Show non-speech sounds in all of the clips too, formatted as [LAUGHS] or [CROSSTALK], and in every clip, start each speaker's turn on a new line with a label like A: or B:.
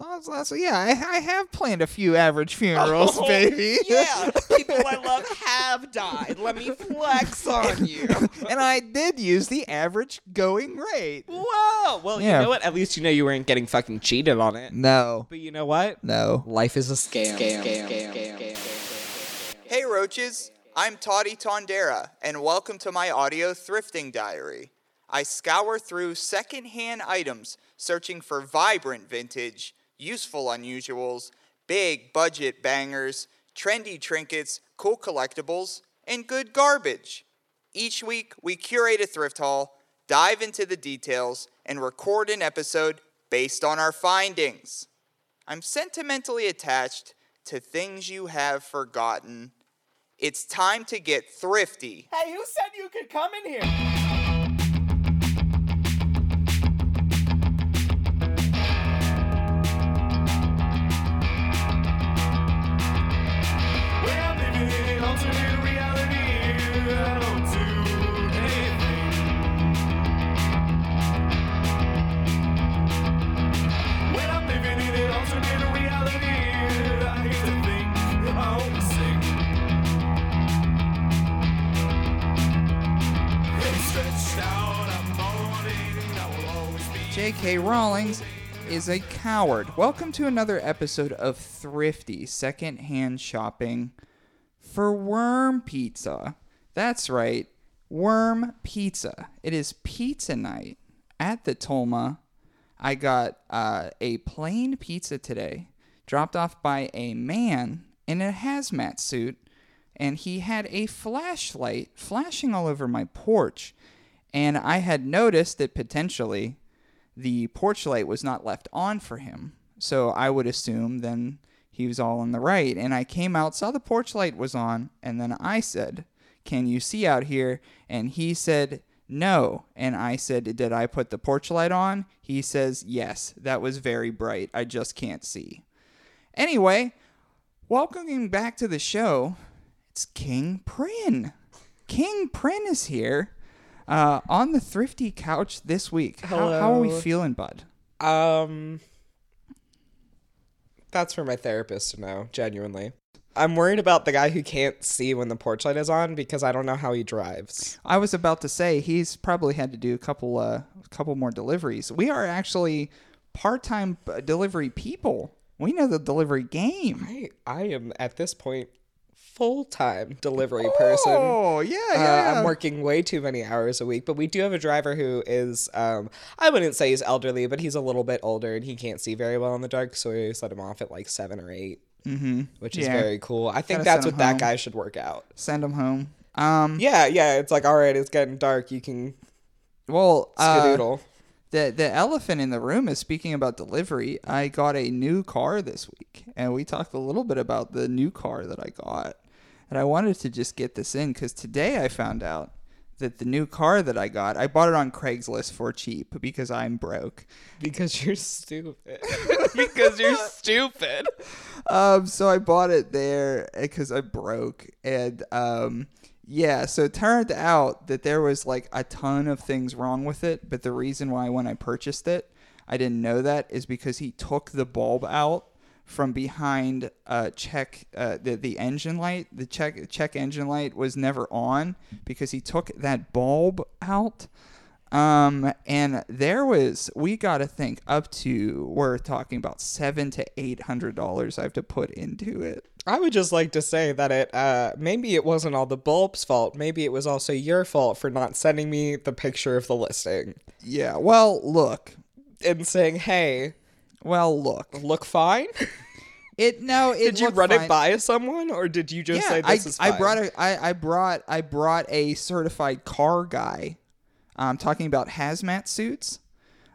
A: Oh, so- so yeah, I, I have planned a few average funerals, [LAUGHS] oh, baby.
B: Oh, Yeah, [LAUGHS] people I love have died. Let me flex on you. [LAUGHS]
A: and I did use the average going rate.
B: Whoa. Well,
A: Yeah.
B: you know what? At least you know you weren't getting fucking cheated on it.
A: No,
B: But you know what?
A: no.
B: Life is a scam.
C: Hey Roaches, I'm Toddy Tondera, and welcome to my audio thrifting diary. I scour through secondhand items searching for vibrant vintage, useful unusuals, big budget bangers, trendy trinkets, cool collectibles, and good garbage. Each week, we curate a thrift haul, dive into the details, and record an episode based on our findings. I'm sentimentally attached to things you have forgotten. It's time to get thrifty.
D: Hey, who said you could come in here?
A: J.K. Rawlings is a coward. Welcome to another episode of Thrifty Secondhand Shopping for Worm Pizza. That's right, Worm Pizza. It is pizza night at the Tolma. I got uh, a plain pizza today, dropped off by a man in a hazmat suit, and he had a flashlight flashing all over my porch. And I had noticed that potentially the porch light was not left on for him. So I would assume then he was all in the right. And I came out, saw the porch light was on, and then I said, Can you see out here? And he said, No. And I said, Did I put the porch light on? He says, Yes. That was very bright. I just can't see. Anyway, welcoming back to the show, it's King Prin. King Prin is here uh, on the thrifty couch this week. How, how are we feeling, bud?
B: Um, that's for my therapist to know. Genuinely, I'm worried about the guy who can't see when the porch light is on because I don't know how he drives.
A: I was about to say he's probably had to do a couple, uh, a couple more deliveries. We are actually part-time uh, delivery people. We know the delivery game.
B: I I am at this point full time delivery person.
A: Oh yeah,
B: Uh. I'm working way too many hours a week, but we do have a driver who is, um, I wouldn't say he's elderly, but he's a little bit older and he can't see very well in the dark, so we always let him off at like seven or 8 mm-hmm. which is
A: Yeah.
B: very cool. I think
A: Gotta
B: that's what
A: him
B: that guy should work out.
A: Send him home. Um.
B: Yeah, yeah, it's like, all right, it's getting dark, you can
A: Well, uh. The the elephant in the room is speaking about delivery. I got a new car this week, and we talked a little bit about the new car that I got. And I wanted to just get this in because today I found out that the new car that I got, I bought it on Craigslist for cheap because I'm broke.
B: because you're stupid. [LAUGHS] because you're stupid.
A: Um, so I bought it there because I'm broke, and um, yeah. So it turned out that there was like a ton of things wrong with it, but the reason why when I purchased it, I didn't know that is because he took the bulb out from behind uh check uh the the engine light the check check engine light was never on because he took that bulb out um, and there was we got to think up to we're talking about seven to eight hundred dollars I have to put into it.
B: I would just like to say that it uh maybe it wasn't all the bulb's fault. Maybe it was also your fault for not sending me the picture of the listing
A: Yeah. Well, look.
B: and saying, "Hey,
A: Well, look.
B: look fine." [LAUGHS]
A: It no. It
B: did you
A: looked
B: run
A: fine.
B: it by someone or did you just
A: Yeah,
B: say
A: I,
B: this is fine?
A: I brought a I, I brought I brought a certified car guy. Um, talking about hazmat suits.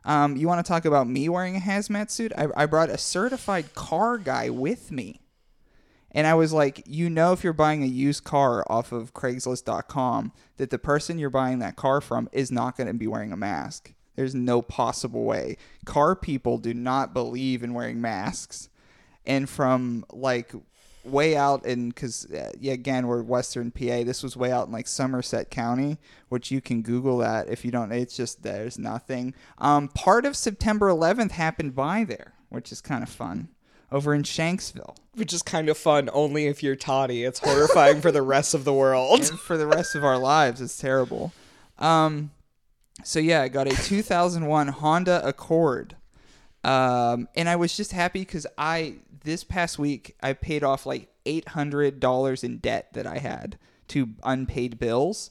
A: Um, you want to talk about me wearing a hazmat suit? I, I brought a certified car guy with me. And I was like, you know, if you're buying a used car off of Craigslist.com, that the person you're buying that car from is not going to be wearing a mask. There's no possible way. Car people do not believe in wearing masks. And from like way out in, because uh, yeah, again, we're Western PA. This was way out in like Somerset County, which you can Google that if you don't. It's just there's nothing. Um, part of September 11th happened by there which is kind of fun. Over in Shanksville.
B: Which is kind of fun only if you're Toddy. It's horrifying for the rest of the world.
A: and for the rest of our lives. It's terrible. Um, so yeah, I got a 2001 Honda Accord, um, and I was just happy because I this past week I paid off like eight hundred dollars in debt that I had to unpaid bills,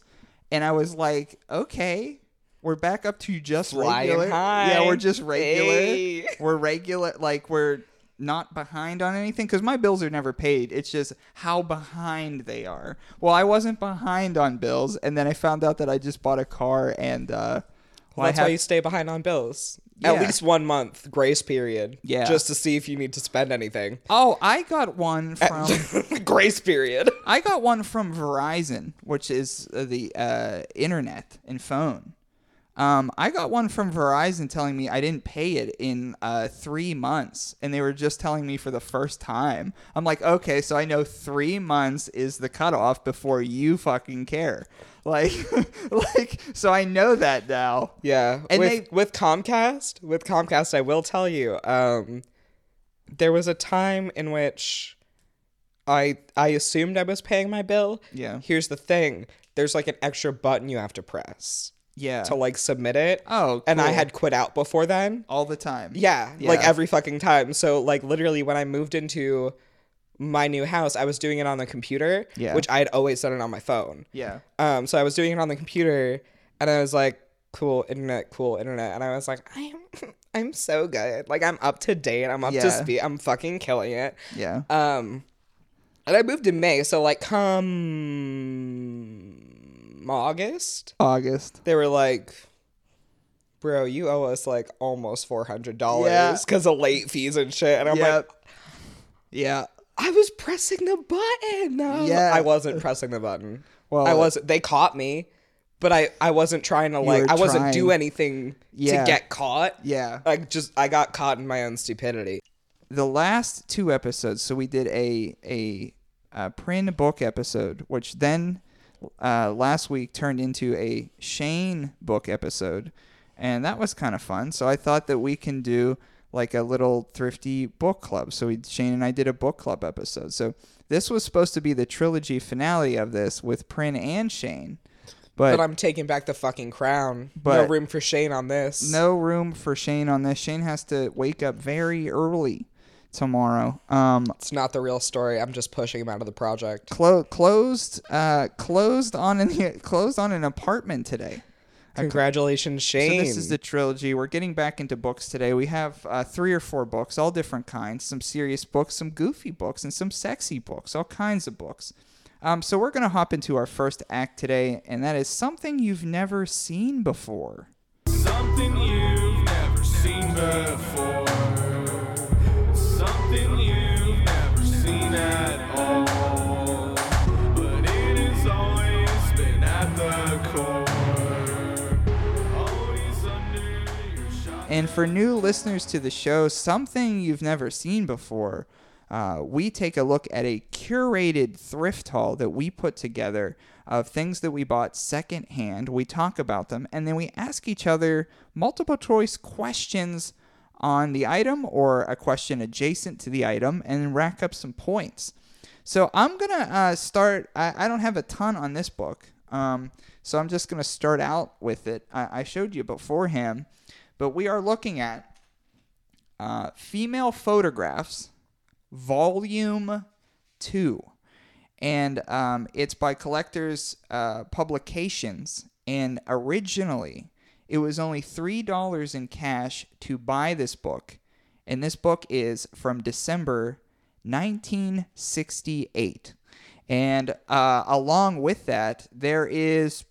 A: and I was like, okay. We're back up to just
B: Flying
A: regular.
B: high.
A: Yeah, we're just regular.
B: Hey.
A: We're regular. Like we're not behind on anything because my bills are never paid. It's just how behind they are. Well, I wasn't behind on bills, and then I found out that I just bought a car, and uh, well,
B: That's
A: have-
B: why you stay behind on bills. At least one month grace period.
A: Yeah.
B: Just to see if you need to spend anything.
A: Oh, I got one from [LAUGHS]
B: grace period.
A: I got one from Verizon, which is uh, the uh, internet and phone. Um, I got one from Verizon telling me I didn't pay it in uh, three months, and they were just telling me for the first time. I'm like, okay, so I know three months is the cutoff before you fucking care. [LAUGHS] Like, [LAUGHS] like, so I know that now.
B: Yeah.
A: And
B: with,
A: they-
B: with Comcast, with Comcast, I will tell you, um, there was a time in which I I assumed I was paying my bill.
A: Yeah.
B: Here's the thing. There's like an extra button you have to press
A: Yeah.
B: to like submit it.
A: Oh,
B: And I had quit out before then.
A: all the time.
B: Yeah, like every fucking time. So like literally when I moved into my new house, I was doing it on the computer,
A: Yeah.
B: which I had always done it on my phone.
A: Yeah.
B: Um, so I was doing it on the computer, and I was like, "Cool internet, cool internet," and I was like, "I'm, [LAUGHS] I'm so good. Like I'm up to date. I'm up
A: Yeah.
B: to speed. I'm fucking killing it."
A: Yeah.
B: Um, and I moved in May, so like come August,
A: August.
B: they were like. Bro, you owe us like almost four hundred dollars
A: Yeah.
B: because of late fees and shit. And I'm like,
A: Yep. Yeah.
B: I was pressing the button.
A: Yeah.
B: I wasn't pressing the button.
A: Well,
B: I wasn't. They caught me, but I I wasn't trying to like.
A: were
B: I wasn't
A: trying.
B: do anything
A: Yeah.
B: to get caught.
A: Yeah.
B: Like just I got caught in my own stupidity.
A: the last two episodes, so we did a a, uh Prin book episode, which then uh, last week turned into a Shane book episode, and that was kind of fun. So I thought that we can do like a little thrifty book club. So we Shane and I did a book club episode. So this was supposed to be the trilogy finale of this with Prin and Shane, but,
B: But I'm taking back the fucking crown. no room for Shane on this.
A: no room for Shane on this. Shane has to wake up very early tomorrow. Um,
B: it's not the real story. I'm just pushing him out of the project.
A: clo- closed uh closed on an [LAUGHS] closed on an apartment today.
B: Congratulations, Shane.
A: So this is the trilogy. We're getting back into books today. We have uh, three or four books, all different kinds. Some serious books, some goofy books, and some sexy books. All kinds of books. Um, so we're gonna hop into our first act today, and that is something you've never seen before.
D: Something you've never seen before.
A: And for new listeners to the show, something you've never seen before, uh, we take a look at a curated thrift haul that we put together of things that we bought secondhand. We talk about them, and then we ask each other multiple choice questions on the item or a question adjacent to the item and rack up some points. So I'm gonna uh, start. I, I don't have a ton on this book, um, so I'm just gonna start out with it. I, I showed you beforehand, but we are looking at uh, female photographs, volume two, and um, it's by Collectors uh, Publications. And originally, it was only three dollars in cash to buy this book, and this book is from December 1968. And uh, along with that, there is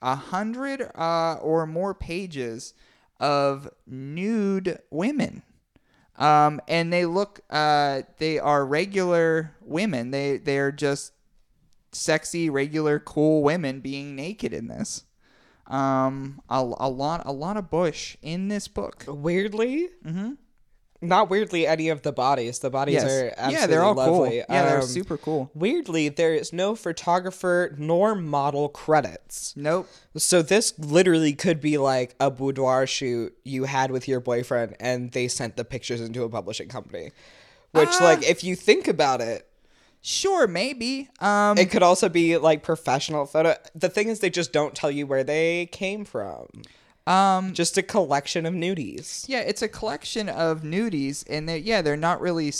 A: a hundred uh, or more pages of nude women. Um, and they look, uh, they are regular women. They they are just sexy, regular, cool women being naked in this. Um, a, a lot, a lot of bush in this book.
B: Weirdly, Not weirdly any of the bodies. The bodies
A: Yes.
B: are absolutely
A: yeah, they're all
B: lovely.
A: cool. Yeah, they're
B: Um,
A: super cool.
B: Weirdly, there is no photographer nor model credits.
A: Nope.
B: So this literally could be like a boudoir shoot you had with your boyfriend and they sent the pictures into a publishing company. Which
A: Ah.
B: like if you think about it,
A: Sure, maybe. Um,
B: it could also be like professional photo. The thing is they just don't tell you where they came from.
A: Um,
B: Just a collection of nudies.
A: yeah, it's a collection of nudies, and they yeah, they're not really.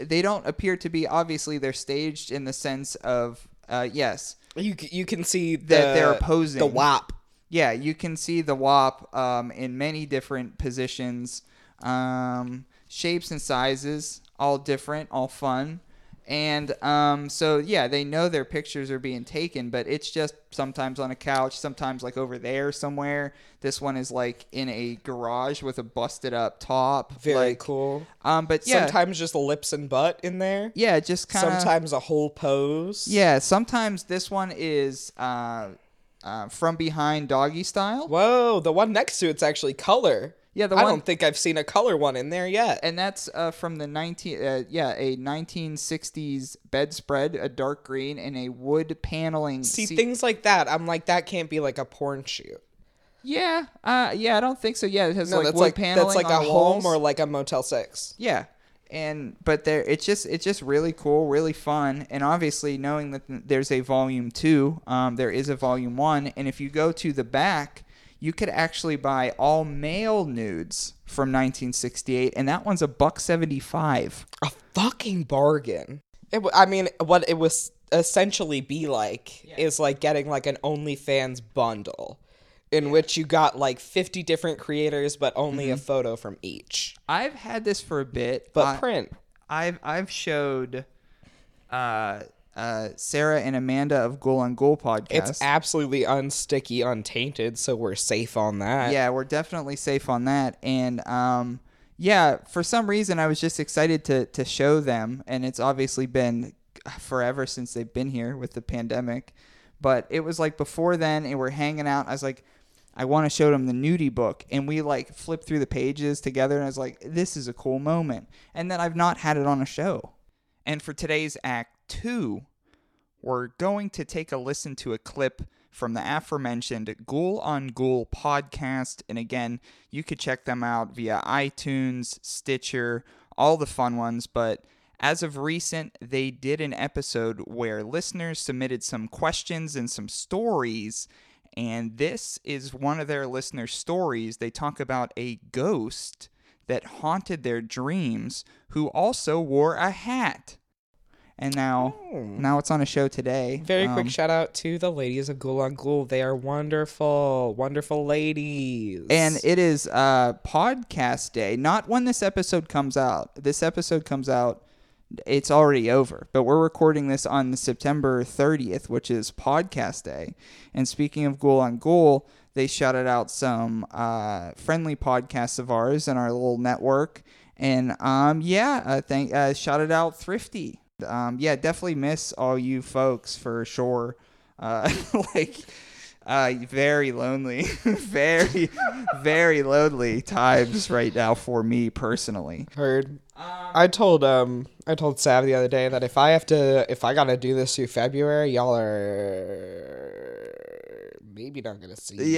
A: they don't appear to be. Obviously, they're staged in the sense of uh, yes,
B: You you can see the,
A: That they're posing.
B: the WAP.
A: yeah, you can see the WAP um, in many different positions, um, shapes and sizes, all different, all fun. And um, so, yeah, they know their pictures are being taken, but it's just sometimes on a couch, sometimes like over there somewhere. This one is like in a garage with a busted up top.
B: Very
A: like,
B: cool.
A: Um, but yeah,
B: Sometimes just lips and butt in there.
A: yeah, just kind of
B: Sometimes a whole pose.
A: yeah. Sometimes this one is uh, uh, from behind doggy style.
B: Whoa, the one next to it's actually color.
A: Yeah, the
B: I
A: one-
B: don't think I've seen a color one in there yet.
A: and that's uh, from the 19 uh, yeah a 1960s bedspread a dark green and a wood paneling
B: See
A: seat-
B: things like that. I'm like that can't be like a porn shoot.
A: yeah uh yeah i don't think so yeah it has
B: No,
A: like wood
B: like
A: paneling
B: that's like a
A: the
B: home or like a Motel Six.
A: yeah and but there it's just it's just really cool really fun and obviously knowing that there's a volume two um there is a volume one and if you go to the back you could actually buy all male nudes from 1968 and that one's a buck 75
B: A fucking bargain. It, w- I mean, what it was essentially be like is like getting like an OnlyFans bundle, in which you got like 50 different creators, but only
A: Mm-hmm.
B: a photo from each.
A: I've had this for a bit,
B: But
A: I-
B: print.
A: I've I've showed uh, uh, Sarah and Amanda of Ghoul on Ghoul podcast.
B: It's absolutely unsticky, untainted, so we're safe on that.
A: yeah, we're definitely safe on that. And um, yeah, for some reason, I was just excited to to show them, and it's obviously been forever since they've been here with the pandemic. But it was like before then, and we're hanging out. I was like. I want to show them the nudie book, and we like flipped through the pages together, and I was like, "This is a cool moment." And then I've not had it on a show. And for today's act two, we're going to take a listen to a clip from the aforementioned Ghoul on Ghoul podcast. And again, you could check them out via iTunes, Stitcher, all the fun ones. But as of recent, they did an episode where listeners submitted some questions and some stories. And this is one of their listener stories. They talk about a ghost that haunted their dreams who also wore a hat. And now, now it's on a show today.
B: Very quick
A: Um,
B: shout out to the ladies of Ghoul on Ghoul. They are wonderful, wonderful ladies.
A: and it is uh, podcast day. Not when this episode comes out. This episode comes out. It's already over, but we're recording this on the September 30th, which is podcast day. And speaking of Ghoul on Ghoul, they shouted out some uh, friendly podcasts of ours in our little network. And um, yeah, uh, thank uh, shouted out Thrifty. Um, yeah, definitely miss all you folks for sure. Uh, [LAUGHS] like uh, very lonely, [LAUGHS] very, very lonely times right now for me personally.
B: heard. I told um I told Sav the other day that if I have to if I gotta do this through February, y'all are maybe not gonna see. me. [LAUGHS]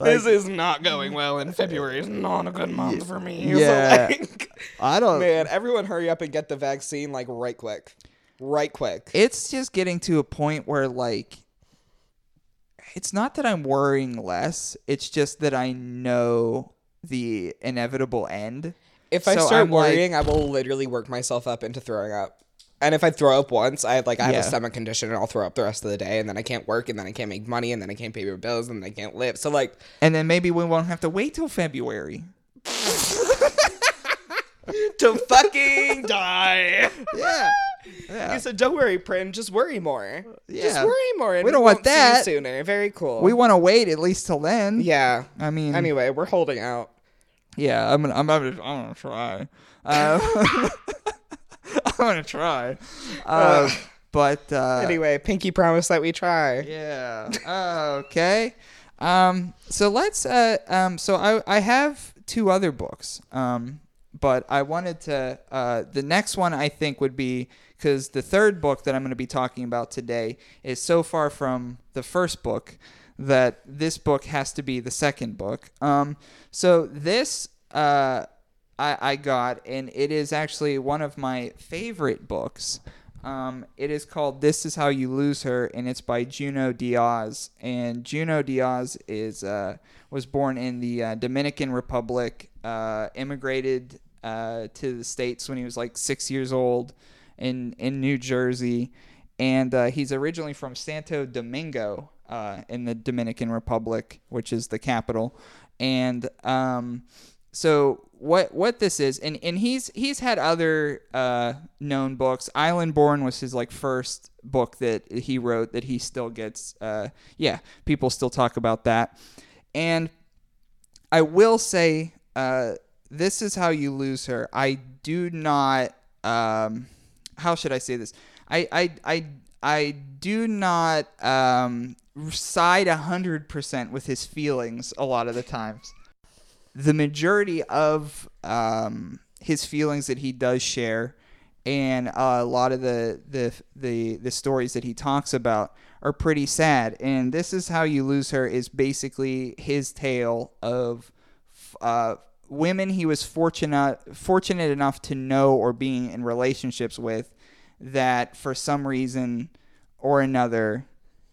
B: this is not going well, and February is not a good month for me. So,
A: Yeah.
B: like, [LAUGHS]
A: I don't.
B: man, everyone, hurry up and get the vaccine like right quick, right quick.
A: It's just getting to a point where like, it's not that I'm worrying less. It's just that I know the inevitable end.
B: If I
A: So
B: start
A: I'm like-
B: worrying, I will literally work myself up into throwing up. And if I throw up once, I like I have
A: Yeah.
B: a stomach condition and I'll throw up the rest of the day and then I can't work and then I can't make money and then I can't pay my bills and then I can't live. So like
A: And then maybe we won't have to wait till February. [LAUGHS]
B: to fucking die.
A: Yeah. [LAUGHS] Yeah.
B: He said, "Don't worry, Prin. Just worry more.
A: Yeah.
B: Just worry more. And
A: We don't want
B: won't see you
A: that.
B: sooner. Very cool.
A: We want to wait at least till then.
B: yeah.
A: I mean,
B: Anyway, we're holding out.
A: Yeah, I'm gonna, I'm gonna, I'm gonna try. [LAUGHS] Uh, gonna try. [LAUGHS] Uh, but uh,
B: Anyway, Pinky promised that we try.
A: yeah. Uh, okay. Um. So let's. Uh. Um. So I I have two other books. Um, but I wanted to. Uh, the next one I think would be because the third book that I'm going to be talking about today is so far from the first book that this book has to be the second book. Um, so this uh, I, I got, and it is actually one of my favorite books. Um, it is called "This Is How You Lose Her," and it's by Junot Diaz. And Junot Diaz is uh, was born in the uh, Dominican Republic, uh, immigrated uh, to the states when he was like six years old in in New Jersey, and uh, he's originally from Santo Domingo uh, in the Dominican Republic, which is the capital. And um, so what what this is, and, and he's he's had other uh, known books. Island Born was his like first book that he wrote that he still gets. Uh, yeah, people still talk about that, and I will say, uh, this is how you lose her. I do not. Um, how should I say this? I I I I do not um, side hundred percent with his feelings a lot of the times. The majority of um, his feelings that he does share, and a lot of the, the the the stories that he talks about are pretty sad. And this is how you lose her is basically his tale of uh, women he was fortunate fortunate enough to know or being in relationships with that for some reason or another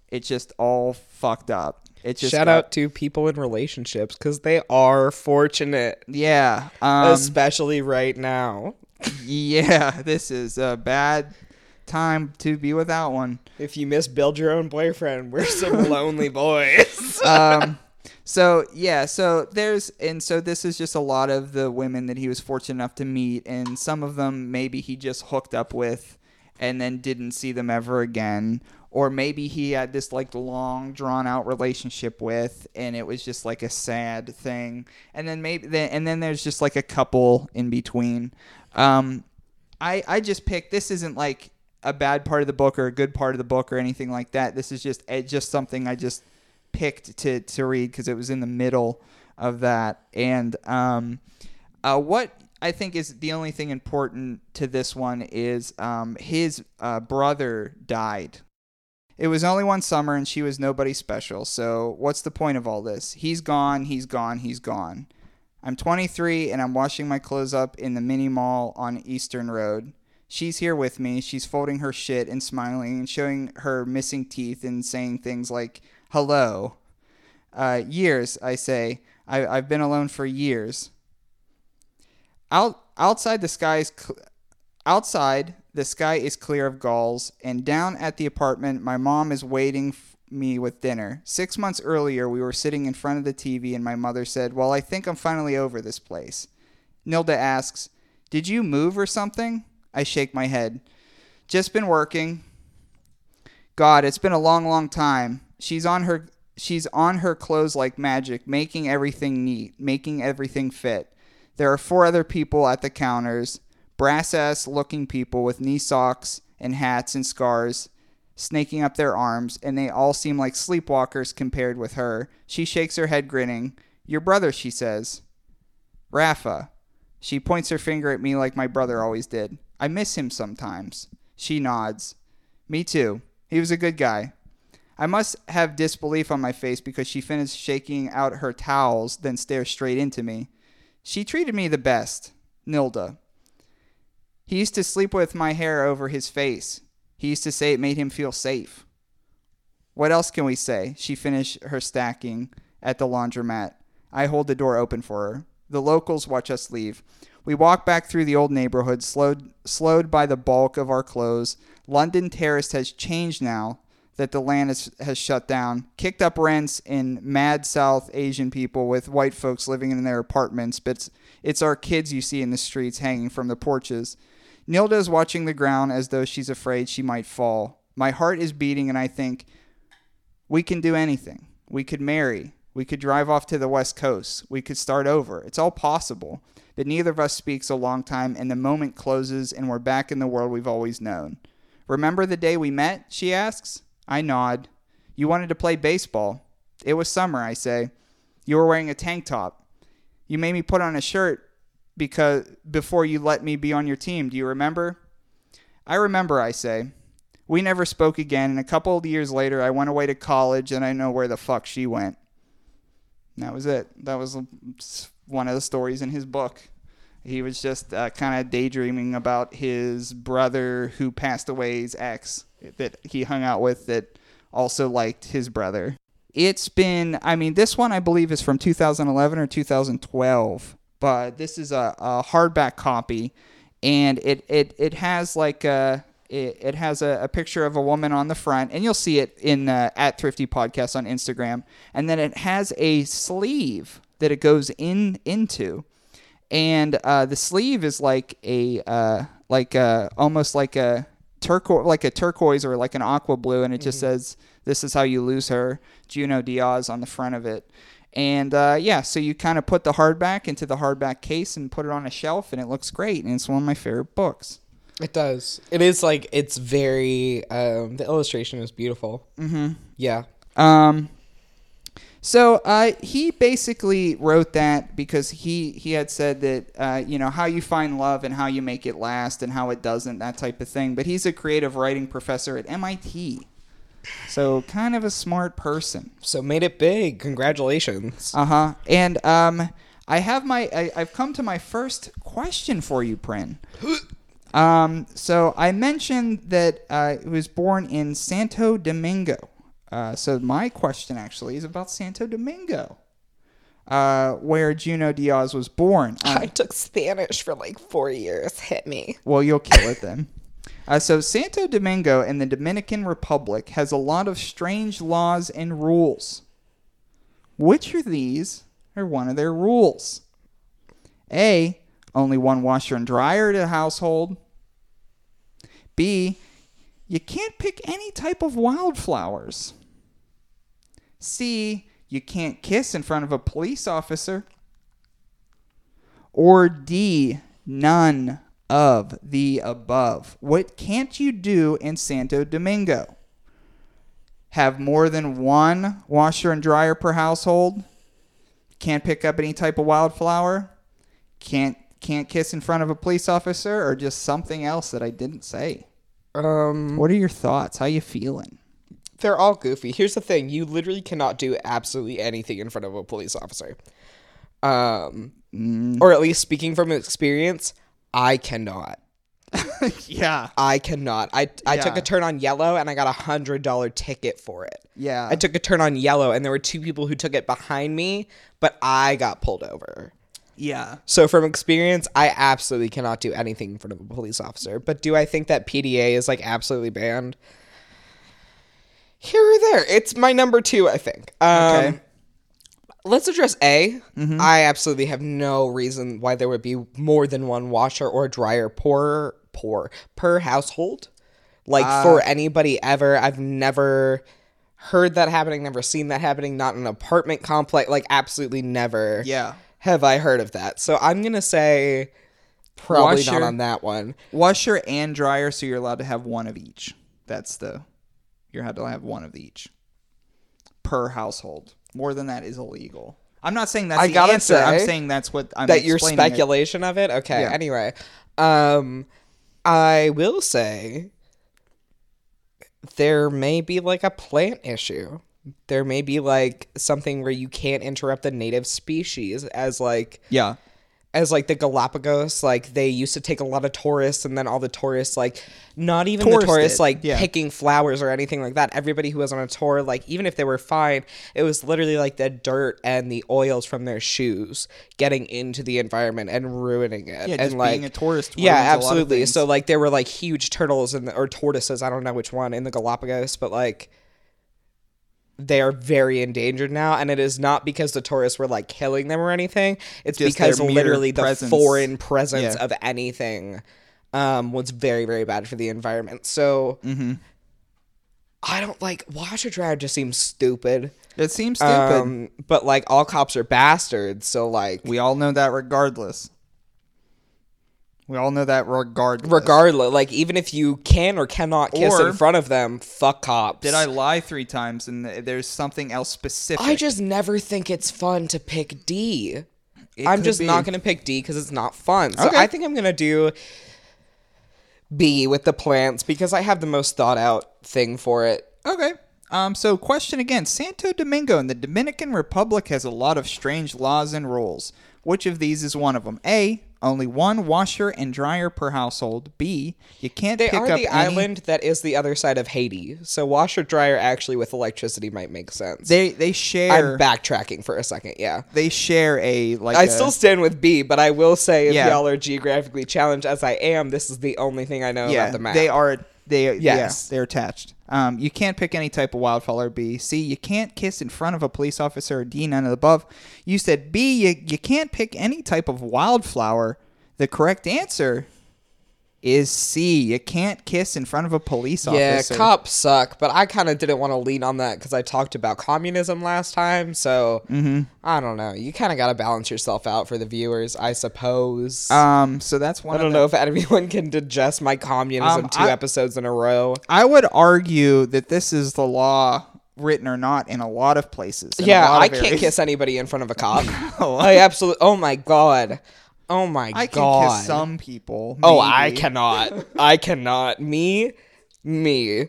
A: it just all fucked up. It just
B: Shout
A: got-
B: out to people in relationships because they are fortunate,
A: yeah, um,
B: especially right now.
A: yeah. [LAUGHS] This is a bad time to be without one.
B: If you miss build your own boyfriend, we're some [LAUGHS] lonely boys. [LAUGHS]
A: um, so yeah, so there's and so this is just a lot of the women that he was fortunate enough to meet, and some of them maybe he just hooked up with, and then didn't see them ever again, or maybe he had this like long drawn out relationship with, and it was just like a sad thing, and then maybe then and then there's just like a couple in between. Um, I I just picked this isn't like a bad part of the book or a good part of the book or anything like that. This is just it just something I just picked to to read because it was in the middle of that. And um, uh, what I think is the only thing important to this one is um, his uh, brother died. It was only one summer and she was nobody special. So what's the point of all this? He's gone. He's gone. He's gone. I'm 23 and I'm washing my clothes up in the mini mall on Eastern Road. She's here with me. She's folding her shit and smiling and showing her missing teeth and saying things like, hello. Uh, years, I say. I, I've been alone for years. Out, outside the sky is cl- outside the sky is clear of gulls, and down at the apartment, my mom is waiting me with dinner. Six months earlier, we were sitting in front of the TV, and my mother said, "Well, I think I'm finally over this place." Nilda asks, "Did you move or something?" I shake my head. Just been working. God, it's been a long, long time. She's on her she's on her clothes like magic, making everything neat, making everything fit. There are four other people at the counters, brass ass looking people with knee socks and hats and scars, snaking up their arms, and they all seem like sleepwalkers compared with her. She shakes her head, grinning. Your brother, she says. Rafa. She points her finger at me like my brother always did. I miss him sometimes. She nods. Me too. He was a good guy. I must have disbelief on my face because she finished shaking out her towels, then stares straight into me. She treated me the best. Nilda. He used to sleep with my hair over his face. He used to say it made him feel safe. What else can we say? She finished her stacking at the laundromat. I hold the door open for her. The locals watch us leave. We walk back through the old neighborhood, slowed, slowed by the bulk of our clothes. London Terrace has changed now that the land is, has shut down. Kicked up rents in mad South Asian people with white folks living in their apartments, but it's, it's our kids you see in the streets hanging from the porches. Nilda is watching the ground as though she's afraid she might fall. My heart is beating, and I think, we can do anything. We could marry. We could drive off to the West Coast. We could start over. It's all possible. But neither of us speaks a long time, and the moment closes, and we're back in the world we've always known. Remember the day we met? She asks. I nod. You wanted to play baseball. It was summer, I say. You were wearing a tank top. You made me put on a shirt because before you let me be on your team. Do you remember? I remember, I say. We never spoke again, and a couple of years later, I went away to college, and I know where the fuck she went. And that was it. That was one of the stories in his book. He was just uh, kind of daydreaming about his brother who passed away's ex that he hung out with that also liked his brother. It's been, I mean, this one I believe is from 2011 or 2012, but this is a, a hardback copy, and it it it has like a. It, it has a, a picture of a woman on the front, and you'll see it in uh, at Thrifty Podcast on Instagram. And then it has a sleeve that it goes in into, and uh, the sleeve is like a uh, like a, almost like a turquoise like a turquoise or like an aqua blue and it just says this is how you lose her junot diaz on the front of it and uh, yeah so you kind of put the hardback into the hardback case and put it on a shelf and it looks great and it's one of my favorite books
B: It does. It is like it's very. Um, the illustration is beautiful. Mm-hmm. Yeah.
A: Um, so uh, he basically wrote that because he he had said that uh, you know how you find love and how you make it last and how it doesn't that type of thing. But he's a creative writing professor at MIT, so kind of a smart person.
B: So made it big. Congratulations.
A: Uh huh. And um, I have my I, I've come to my first question for you, Prin. [GASPS] Um, so I mentioned that uh, he was born in Santo Domingo. Uh, so my question actually is about Santo Domingo, uh, where Junot Diaz was born. Um,
B: I took Spanish for like four years. Hit me.
A: well, you'll kill it then. [LAUGHS] Uh, so Santo Domingo in the Dominican Republic has a lot of strange laws and rules. Which of these are one of their rules? A. Only one washer and dryer to household. B. You can't pick any type of wildflowers. C. You can't kiss in front of a police officer. Or D. None of the above. What can't you do in Santo Domingo? Have more than one washer and dryer per household. Can't pick up any type of wildflower. Can't can't kiss in front of a police officer or just something else that I didn't say.
B: Um,
A: What are your thoughts? How you feeling?
B: they're all goofy. Here's the thing: you literally cannot do absolutely anything in front of a police officer. Um, or at least speaking from experience, I cannot. [LAUGHS]
A: yeah.
B: I cannot. I I took a turn on yellow and I got a hundred dollar ticket for it.
A: Yeah.
B: I took a turn on yellow and there were two people who took it behind me, but I got pulled over.
A: Yeah.
B: So from experience, I absolutely cannot do anything in front of a police officer. But do I think that PDA is like absolutely banned? Here or there. It's my number two, I think. Um,
A: Okay.
B: Let's address A. Mm-hmm. I absolutely have no reason why there would be more than one washer or dryer per per per household. Like for uh, anybody ever, I've never heard that happening, never seen that happening, not in an apartment complex, like absolutely never
A: Yeah.
B: have I heard of that. So I'm gonna say probably
A: Washer.
B: not on that one.
A: Washer and dryer, so you're allowed to have one of each. That's the you're allowed to have one of each per household. More than that is illegal. I'm not saying that's
B: I
A: the
B: gotta
A: answer. I'm saying that's what I'm
B: that your
A: explaining it.
B: speculation of it. Okay.
A: Yeah.
B: Anyway, um, I will say there may be like a plant issue. There may be like something where you can't interrupt the native species as like
A: Yeah.
B: As like the Galapagos, like they used to take a lot of tourists, and then all the tourists, like not even the tourists, like
A: yeah.
B: picking flowers or anything like that. Everybody who was on a tour, like even if they were fine, it was literally like the dirt and the oils from their shoes getting into the environment and ruining it.
A: Yeah,
B: and
A: just
B: like
A: being a tourist
B: Yeah,
A: ruins a lot of
B: absolutely. So like there were like huge turtles and or tortoises, I don't know which one in the Galapagos, but like they are very endangered now, and it is not because the tourists were like killing them or anything. It's
A: Just
B: because
A: their mere
B: literally the foreign presence
A: Yeah.
B: of anything um, was very, very bad for the environment. So
A: Mm-hmm.
B: I don't like washer dryer. Just seems stupid.
A: It seems stupid.
B: Um, but like all cops are bastards. So like
A: we all know that regardless. We all know that regardless.
B: regardless, like even if you can or cannot kiss
A: Or-
B: in front of them, fuck cops.
A: Did I lie three times and there's something else specific?
B: I just never think it's fun to pick D. I'm just
A: be.
B: not gonna pick D because it's not fun. So
A: Okay.
B: I think I'm gonna do B with the plants because I have the most thought out thing for it.
A: Okay. Um, so question again. Santo Domingo in the Dominican Republic has a lot of strange laws and rules. Which of these is one of them? A. Only one washer and dryer per household. B. You can't
B: They
A: pick
B: are
A: up
B: the
A: any-
B: island that is the other side of Haiti. So washer dryer actually with electricity might make sense.
A: They they share.
B: I'm backtracking for a second. Yeah.
A: They share a like.
B: I
A: a-
B: still stand with B, but I will say if
A: Yeah.
B: y'all are geographically challenged as I am, this is the only thing I know
A: yeah.
B: about the map.
A: They are. They
B: Yes.
A: yes. they're attached. Um, you can't pick any type of wildflower. B. C. You can't kiss in front of a police officer. or D. None of the above. You said B. You you can't pick any type of wildflower. The correct answer is C. You can't kiss in front of a police
B: yeah,
A: officer.
B: Yeah, cops suck, but I kind of didn't want to lean on that because I talked about communism last time. So
A: Mm-hmm.
B: I don't know. You kind of got to balance yourself out for the viewers, I suppose.
A: Um, so that's one.
B: I don't
A: the,
B: know if anyone can digest my communism
A: Um,
B: two
A: I-
B: episodes in a row.
A: I would argue that this is the law, written or not, in a lot of places.
B: Yeah,
A: lot
B: I
A: of
B: can't kiss anybody in front of a cop. [LAUGHS]
A: No.
B: I absolutely. Oh my god. Oh my god.
A: I can
B: god.
A: kiss some people.
B: Oh, I
A: maybe.
B: cannot. I cannot. Me, me,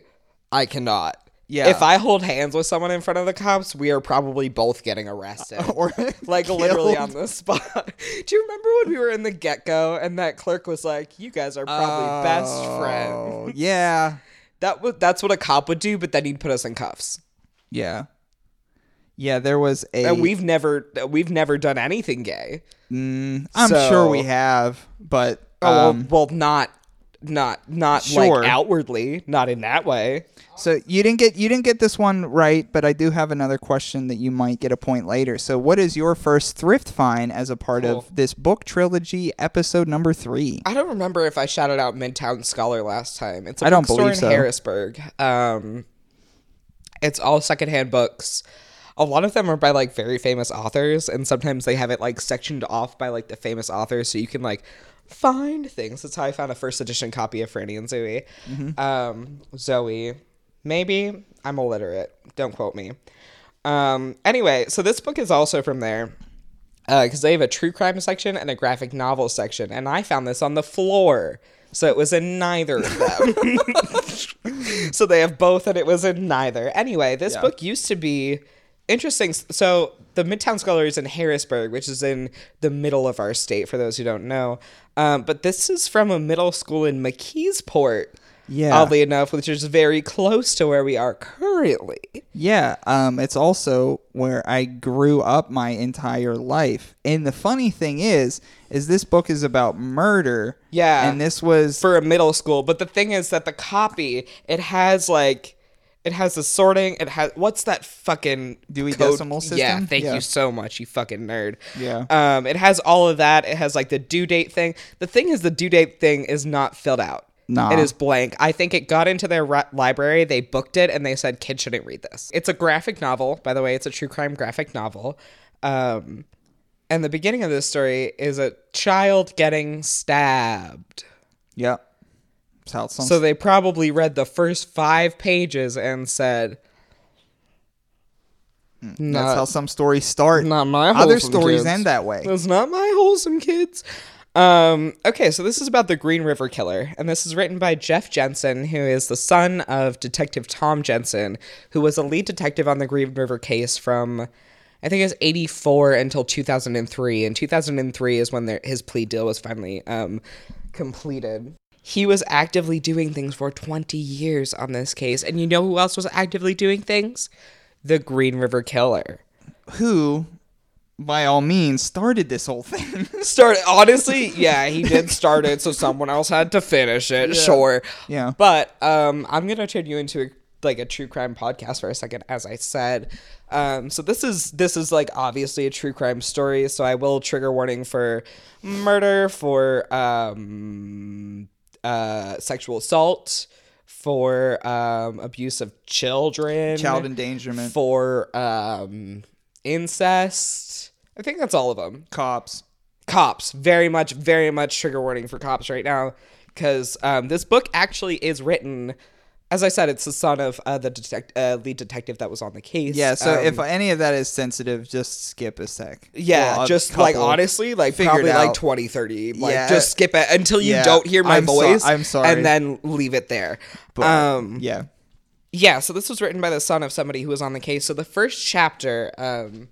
B: I cannot.
A: Yeah.
B: If I hold hands with someone in front of the cops, we are probably both getting arrested. [LAUGHS]
A: Or [LAUGHS]
B: like literally on the spot. [LAUGHS] Do you remember when we were in the get go and that clerk was like, "You guys are probably best oh, friends."
A: Oh, Yeah.
B: That was that's what a cop would do, but then he'd put us in cuffs.
A: Yeah. Yeah, there was a.
B: And we've never we've never done anything gay.
A: Mm, I'm
B: So-
A: sure we have, but
B: Oh
A: um,
B: well, well, not not not
A: Sure.
B: like outwardly, not in that way.
A: so you didn't get you didn't get this one right, but I do have another question that you might get a point later. So, what is your first thrift find as a part
B: Cool.
A: of this book trilogy, episode number three?
B: I don't remember if I shouted out Midtown Scholar last time. It's a
A: I don't believe
B: in
A: so.
B: Harrisburg. Um, it's all secondhand books. A lot of them are by like very famous authors, and sometimes they have it like sectioned off by like the famous authors, so you can like find things. That's how I found a first edition copy of Franny and Zoe.
A: Mm-hmm.
B: Um, Zoe, maybe I'm illiterate. Don't quote me. Um, anyway, so this book is also from there because they have a true crime section and a graphic novel section, and I found this on the floor. So it was in neither of them. [LAUGHS] [LAUGHS] so they have both, and it was in neither. Anyway, this
A: Yeah.
B: book used to be interesting. So the Midtown Scholar is in Harrisburg, which is in the middle of our state, for those who don't know. Um, but this is from a middle school in McKeesport.
A: Yeah.
B: Oddly enough, which is very close to where we are currently.
A: Yeah, um, it's also where I grew up my entire life. And the funny thing is, is this book is about murder.
B: Yeah.
A: and this was
B: for a middle school. But the thing is that the copy it has like it has the sorting. It has what's that fucking
A: Dewey
B: code-
A: Decimal System?
B: Yeah, thank
A: Yeah.
B: you so much, you fucking nerd.
A: Yeah.
B: Um, it has all of that. It has like the due date thing. The thing is, the due date thing is not filled out.
A: Nah.
B: It is blank. I think it got into their ri- library. They booked it and they said kids shouldn't read this. It's a graphic novel, by the way. It's a true crime graphic novel. Um, and the beginning of this story is a child getting stabbed.
A: Yep. That's how it sounds.
B: So they probably read the first five pages and said,
A: That's
B: not-
A: how some stories start.
B: "Not my
A: Other stories
B: kids.
A: end that way.
B: That's not my wholesome kids." Um, okay, so this is about the Green River Killer, and this is written by Jeff Jensen, who is the son of Detective Tom Jensen, who was a lead detective on the Green River case from, I think it was 84 until 2003. And 2003 is when their, his plea deal was finally um, completed. He was actively doing things for 20 years on this case. And you know who else was actively doing things? The Green River Killer.
A: Who, by all means, started this whole thing? [LAUGHS]
B: Start honestly, yeah, he did start it, so someone else had to finish it. Sure,
A: Yeah.
B: But um, I'm gonna turn you into a, like a true crime podcast for a second, as I said. Um, so this is this is like obviously a true crime story. So I will trigger warning for murder, for um, uh, sexual assault, for um, abuse of children,
A: Child endangerment.
B: for um, incest. I think that's all of them
A: Cops.
B: cops very much very much trigger warning for cops right now because um, this book actually is written as I said, it's the son of uh, the detect- uh, lead detective that was on the case.
A: Yeah, so
B: Um,
A: if any of that is sensitive, just skip a sec.
B: yeah,
A: Well, a
B: just like honestly, like probably like
A: out.
B: 20, 30. Like
A: Yeah.
B: just skip it until you
A: Yeah,
B: don't hear my
A: I'm so-
B: voice.
A: I'm sorry.
B: And then leave it there.
A: But,
B: um,
A: yeah.
B: yeah, so this was written by the son of somebody who was on the case. So the first chapter um,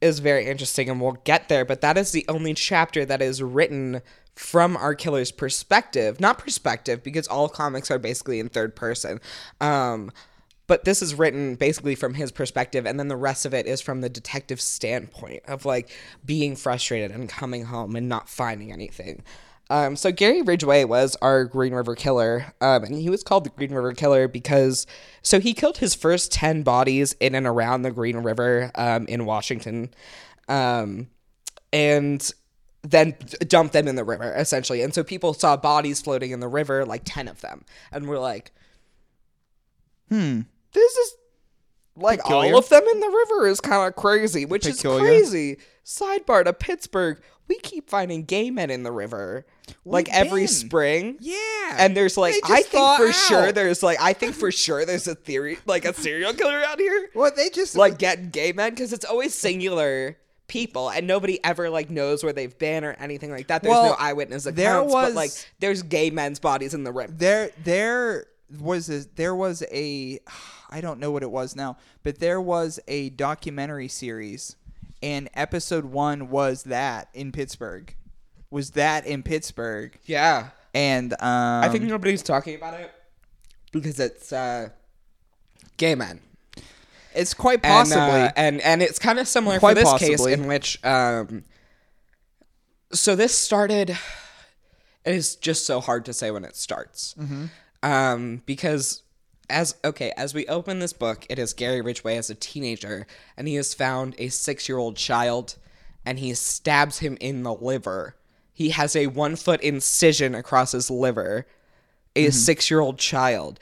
B: is very interesting, and we'll get there. But that is the only chapter that is written from our killer's perspective. Not perspective, because all comics are basically in third person. Um, but this is written basically from his perspective, and then the rest of it is from the detective's standpoint of like being frustrated and coming home and not finding anything. Um, so Gary Ridgway was our Green River Killer, um, and he was called the Green River Killer because so he killed his first ten bodies in and around the Green River um, in Washington, um, and then dumped them in the river essentially. And so people saw bodies floating in the river, like ten of them, and were like,
A: Hmm.
B: "This is like
A: Peculiar.
B: all of them in the river is kind of crazy," which
A: Peculiar.
B: is crazy. Sidebar to Pittsburgh, we keep finding gay men in the river, like
A: We've
B: every
A: been.
B: spring.
A: Yeah.
B: And there's like I think for
A: out.
B: sure there's like I think [LAUGHS] for sure there's a theory like a serial killer out here
A: What they just
B: like getting gay men because it's always singular people and nobody ever like knows where they've been or anything like that. There's no
A: Well,
B: eyewitness accounts,
A: there
B: but like there's gay men's bodies in the river.
A: there there was a, there was a I don't know what it was now, but there was a documentary series and episode 1 was that in Pittsburgh. Was that in Pittsburgh?
B: Yeah,
A: And um
B: I think nobody's talking about it because it's uh, gay men.
A: It's quite
B: and,
A: possibly.
B: uh, and and it's kind of similar
A: Quite
B: for this case in which um so this started it is just so hard to say when it starts.
A: Mm-hmm.
B: um because as okay as we open this book it is gary ridgway as a teenager and he has found a six-year-old child and he stabs him in the liver. He has a one foot incision across his liver. A
A: Mm-hmm.
B: six-year-old child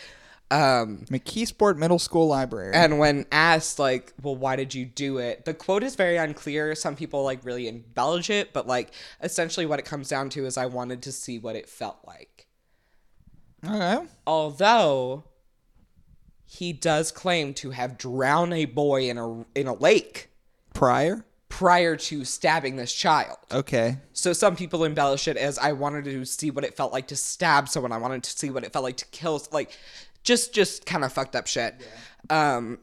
B: um
A: McKeesport Middle School Library.
B: and when asked, like, well, why did you do it? The quote is very unclear. Some people, like, really embellish it, but, like, essentially what it comes down to is I wanted to see what it felt like.
A: okay.
B: Although, he does claim to have drowned a boy in a, in a lake
A: Prior?
B: prior to stabbing this child.
A: Okay.
B: So some people embellish it as I wanted to see what it felt like to stab someone. I wanted to see what it felt like to kill, like just just kind of fucked up shit. Um,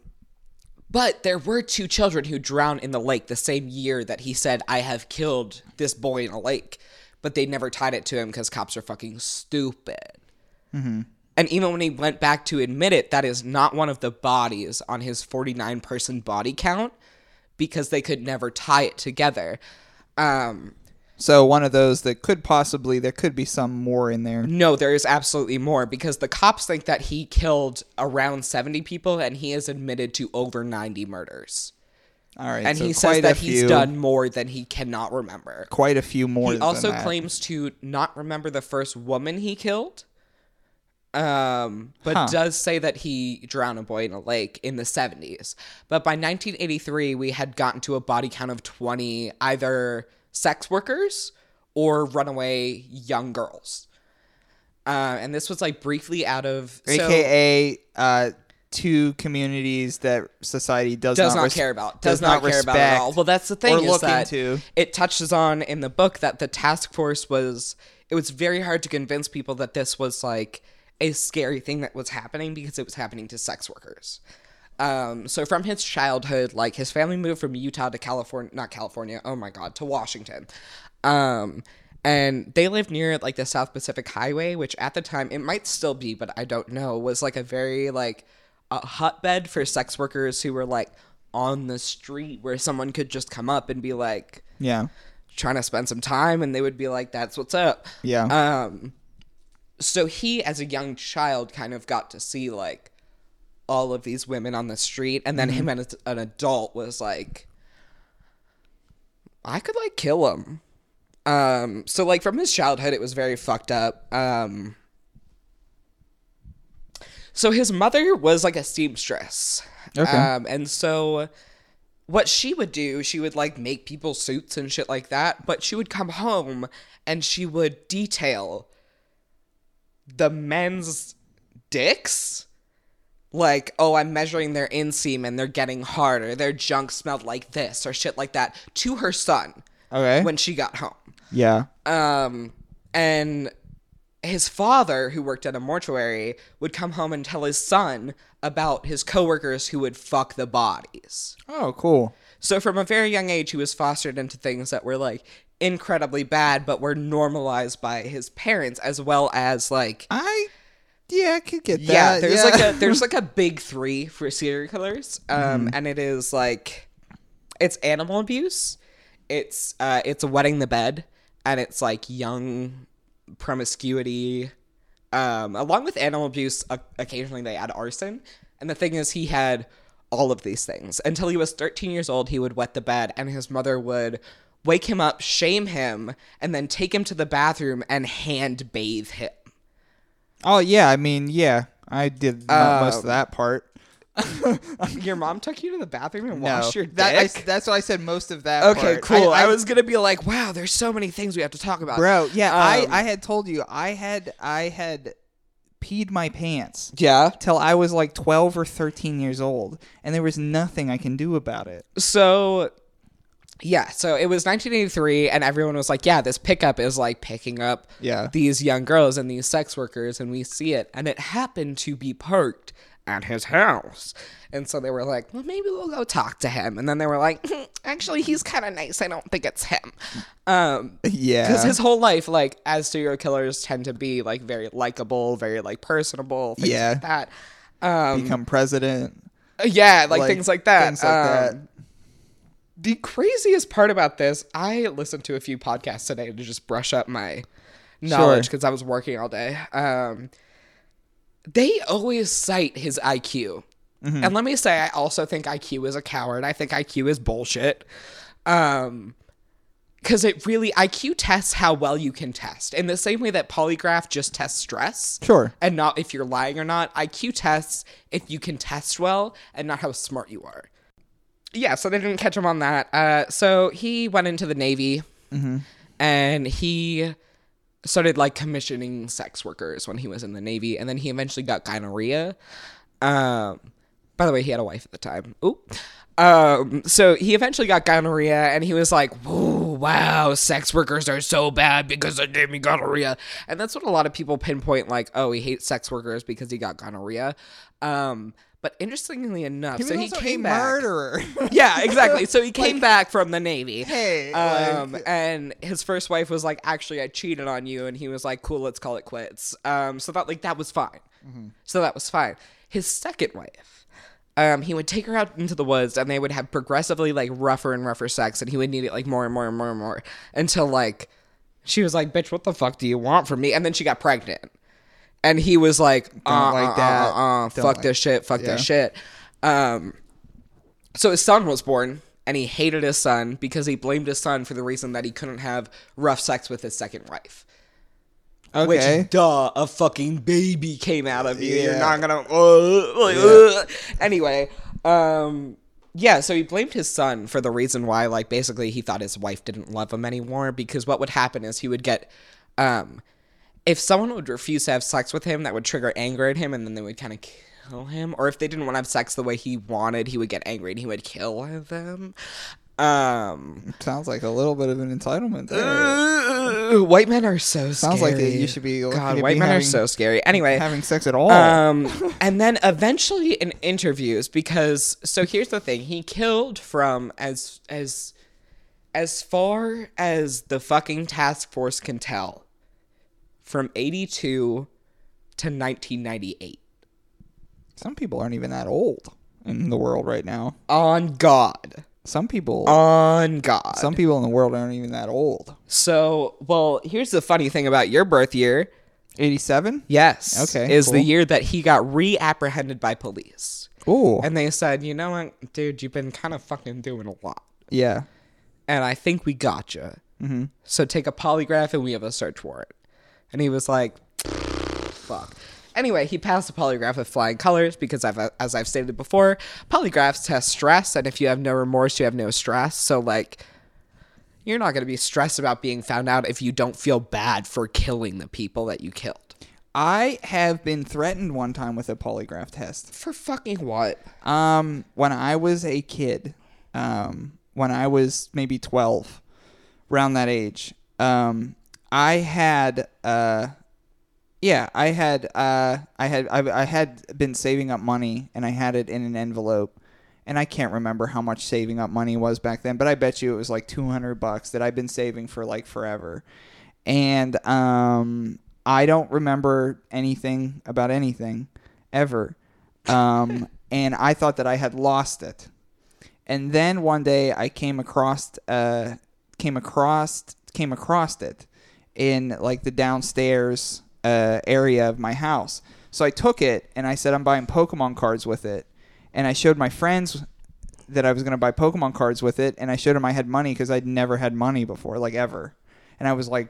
B: but there were two children who drowned in the lake the same year that he said I have killed this boy in a lake, but they never tied it to him because cops are fucking stupid. And even when he went back to admit it, that is not one of the bodies on his 49 person body count because they could never tie it together. Um,
A: So one of those that could possibly there could be some more in there.
B: No, there is absolutely more because the cops think that he killed around 70 people and he has admitted to over 90 murders.
A: All right.
B: And
A: so
B: he says that he's done more than he cannot remember.
A: quite a few more.
B: He also claims to not remember the first woman he killed. Um, but
A: Huh.
B: does say that he drowned a boy in a lake in the 70s. But by 1983, we had gotten to a body count of 20 either sex workers or runaway young girls. Uh, and this was like briefly out of so-
A: AKA uh, two communities that society does,
B: does
A: not,
B: not
A: res-
B: care about does, not, care about at all well that's the thing is that
A: into.
B: it touches on in the book that the task force was it was very hard to convince people that this was like a scary thing that was happening because it was happening to sex workers um, so from his childhood like his family moved from utah to california not california oh my god to washington um, and they lived near like the south pacific highway which at the time it might still be but i don't know was like a very like a hotbed for sex workers who were like on the street where someone could just come up and be like
A: Yeah.
B: trying to spend some time and they would be like that's what's up
A: Yeah.
B: um so he as a young child kind of got to see like all of these women on the street and then him as an adult was like i could like kill him. Um so like from his childhood it was very fucked up. Um so his mother was like a seamstress.
A: Okay.
B: um and so what she would do, she would like make people suits and shit like that, but she would come home and she would detail the men's dicks like, oh, I'm measuring their inseam and they're getting harder. their junk smelled like this, or shit like that, to her son
A: Okay.
B: when she got home.
A: yeah.
B: Um, and his father, who worked at a mortuary, would come home and tell his son about his coworkers who would fuck the bodies.
A: Oh, cool.
B: So from a very young age, he was fostered into things that were like incredibly bad, but were normalized by his parents, as well as like
A: I yeah, I could get that.
B: yeah, there's
A: yeah.
B: like a [LAUGHS] there's like a big three for serial killers, um,
A: Mm-hmm.
B: and it is like it's animal abuse, it's uh, it's wetting the bed, and it's like young promiscuity. Um, along with animal abuse, uh, occasionally they add arson, and the thing is, he had all of these things until he was 13 years old. He would wet the bed, and his mother would wake him up, shame him, and then take him to the bathroom and hand bathe him.
A: Oh yeah, I mean, yeah. I did mo- most of that part. [LAUGHS]
B: Your mom took you to the bathroom and
A: No.
B: washed your dick.
A: That, I, that's what I said most of that
B: okay,
A: part.
B: cool. I, was gonna be like, wow, there's so many things we have to talk about,
A: Bro, yeah,
B: Um,
A: I I had told you I had I had peed my pants
B: Yeah.
A: till I was like 12 or 13 years old and there was nothing I can do about it.
B: So, yeah. So it was 1983, and everyone was like, yeah, this pickup is like picking up
A: Yeah.
B: these young girls and these sex workers, and we see it, and it happened to be parked at his house. And so they were like, well, maybe we'll go talk to him. And then they were like, "Hmm, actually, he's kind of nice. I don't think it's him. Um,
A: Yeah.
B: because his whole life, like as serial killers tend to be like very likable, very like personable, things
A: Yeah.
B: like that. Um,
A: become president.
B: yeah, like,
A: like,
B: things like that.
A: things like that.
B: The craziest part about this, I listened to a few podcasts today to just brush up my knowledge because I was working all day. Um, they always cite his IQ.
A: Mm-hmm.
B: And let me say, I also think IQ is a coward. I think IQ is bullshit. Um, because it really IQ tests how well you can test. In the same way that polygraph just tests stress.
A: Sure.
B: And not if you're lying or not. IQ tests if you can test well and not how smart you are. Yeah, so they didn't catch him on that. Uh, so he went into the Navy and he started like commissioning sex workers when he was in the Navy. And then he eventually got gonorrhea. Um, by the way, he had a wife at the time. Ooh. Um, so he eventually got gonorrhea and he was like, wow, sex workers are so bad because they gave me gonorrhea. And that's what a lot of people pinpoint, like, oh, he hates sex workers because he got gonorrhea. Um, but interestingly enough,
A: He
B: so he came
A: a
B: back.
A: murderer. [LAUGHS]
B: Yeah, exactly. So he [LAUGHS] came back from the Navy.
A: Hey,
B: Um,
A: like-
B: and his first wife was like, "Actually, I cheated on you," and he was like, "Cool, let's call it quits." Um, so that like that was fine. So that was fine. His second wife, um, he would take her out into the woods, and they would have progressively like rougher and rougher sex, and he would need it like more and more and more and more until like she was like, "Bitch, what the fuck do you want from me?" And then she got pregnant, and he was like, uh,
A: like
B: uh,
A: that.
B: uh, uh,
A: Don't
B: fuck
A: like-
B: this shit, fuck
A: Yeah.
B: this shit." Um, so his son was born, and he hated his son because he blamed his son for the reason that he couldn't have rough sex with his second wife.
A: okay.
B: Which, duh, a fucking baby came out of you. You're
A: Yeah.
B: not gonna. Uh, like, uh. Anyway, um, yeah. So he blamed his son for the reason why, like, basically, he thought his wife didn't love him anymore. Because what would happen is he would get, um, if someone would refuse to have sex with him, that would trigger anger at him, and then they would kind of kill him. Or if they didn't want to have sex the way he wanted, he would get angry and he would kill them. Um,
A: Sounds like a little bit of an entitlement there.
B: uh, white men are so scary.
A: Sounds
B: scary.
A: like you should be
B: God, white
A: be
B: men are so scary. Anyway,
A: having sex at all.
B: um, [LAUGHS] and then eventually in interviews, because so here's the thing: he killed from as as as far as the fucking task force can tell, from eighty two to nineteen ninety eight.
A: Some people aren't even that old in the world right now.
B: On God,
A: Some people
B: on God.
A: some people in the world aren't even that old.
B: so, well, here's the funny thing about your birth year.
A: 87?
B: Yes.
A: Okay,
B: Is the year that he got reapprehended by police.
A: Ooh.
B: And they said, you know what, dude, you've been kind of fucking doing a lot.
A: yeah.
B: And I think we gotcha. Mm-hmm. So take a polygraph and we have a search warrant. And he was like, fuck. Anyway, he passed a polygraph with flying colors because, I've, as I've stated before, polygraphs test stress. And if you have no remorse, you have no stress. So, like, you're not going to be stressed about being found out if you don't feel bad for killing the people that you killed.
A: I have been threatened one time with a polygraph test.
B: For fucking what?
A: Um, when I was a kid, um, when I was maybe twelve, around that age, um, I had uh, yeah, I had uh, I had I, I had been saving up money and I had it in an envelope. And I can't remember how much saving up money was back then, but I bet you it was like 200 bucks that I've been saving for like forever. And um, I don't remember anything about anything ever. Um, [LAUGHS] and I thought that I had lost it. And then one day I came across uh, came across came across it in like the downstairs uh, area of my house. So I took it and I said I'm buying Pokemon cards with it. And I showed my friends that I was going to buy Pokemon cards with it and I showed them I had money cuz I'd never had money before like ever. And I was like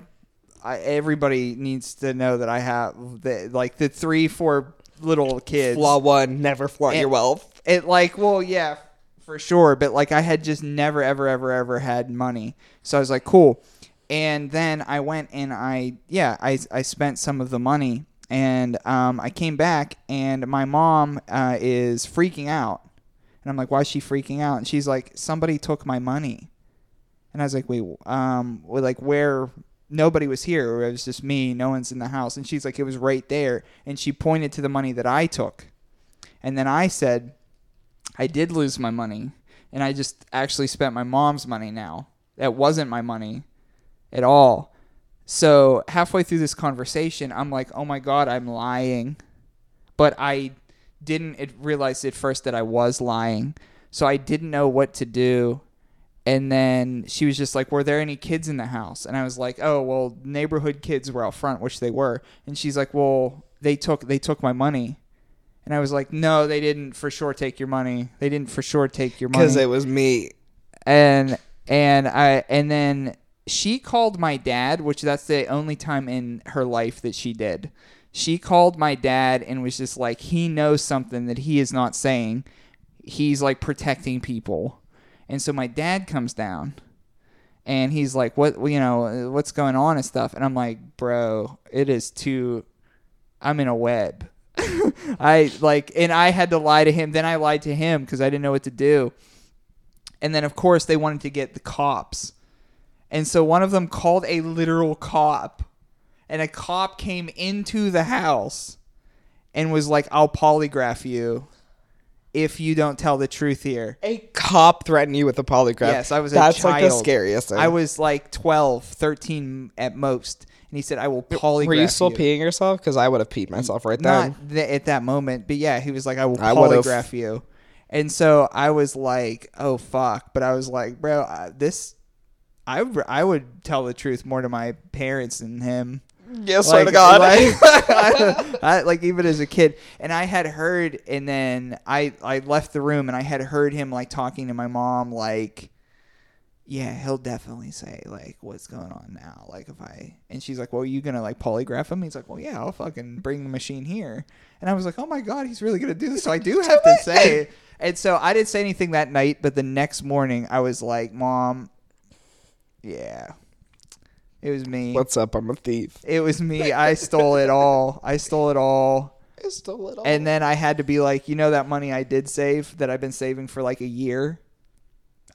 A: I, everybody needs to know that I have the like the 3 4 little kids
B: Flaw one, never flaunt
A: And-
B: your wealth.
A: it like well yeah for sure but like i had just never ever ever ever had money so i was like cool and then i went and i yeah i, I spent some of the money. And um, i came back and my mom uh, is freaking out. And i'm like why is she freaking out? And she's like somebody took my money. And i was like wait um like where nobody was here. It was just me. No one's in the house. And she's like it was right there. And she pointed to the money that i took. And then I said, I did lose my money, and I just actually spent my mom's money now. That wasn't my money at all. So halfway through this conversation, I'm like, oh my God, I'm lying. But I didn't realize at first that I was lying. So I didn't know what to do. And then she was just like, Were there any kids in the house? And I was like, Oh, well, neighborhood kids were out front, which they were. And she's like, Well, they took they took my money. And I was like, No, they didn't for sure take your money. They didn't for sure take your money
B: Because it was me.
A: and and I and then she called my dad, which that's the only time in her life that she did. She called my dad and was just like, he knows something that he is not saying. He's like protecting people, and so my dad comes down, and he's like, "What you know? What's going on and stuff?" And I'm like, "Bro, it is too. I'm in a web." [LAUGHS] I like, and I had to lie to him. Then I lied to him because I didn't know what to do. And then, of course, they wanted to get the cops. And so one of them called a literal cop. And a cop came into the house and was like, I'll polygraph you if you don't tell the truth here.
B: A cop threatened you with a polygraph.
A: Yes, I was a
B: That's like the scariest thing.
A: I was like 12, 13 at most. And he said, I will polygraph you.
B: Were you still
A: you.
B: peeing yourself? Because I would have peed myself right then.
A: Not th- at that moment, but yeah, he was like, I will
B: I
A: polygraph you. And so I was like, oh, fuck. But I was like, bro, uh, this, I, I would tell the truth more to my parents than him.
B: Swear
A: Like-
B: to God.
A: Like, [LAUGHS] I, like even as a kid, and I had heard, and then I I left the room, and I had heard him like talking to my mom, like, yeah, he'll definitely say like, what's going on now? Like if I, and she's like, well, are you gonna like polygraph him? He's like, well, yeah, I'll fucking bring the machine here, and I was like, oh my god, he's really gonna do this. So I do [LAUGHS] have to say, and so I didn't say anything that night, but the next morning I was like, mom, yeah. It was me.
B: What's up? I'm a thief.
A: It was me. I stole it all. I stole it all. [LAUGHS]
B: I stole it all.
A: And then I had to be like, you know that money I did save that I've been saving for like a year?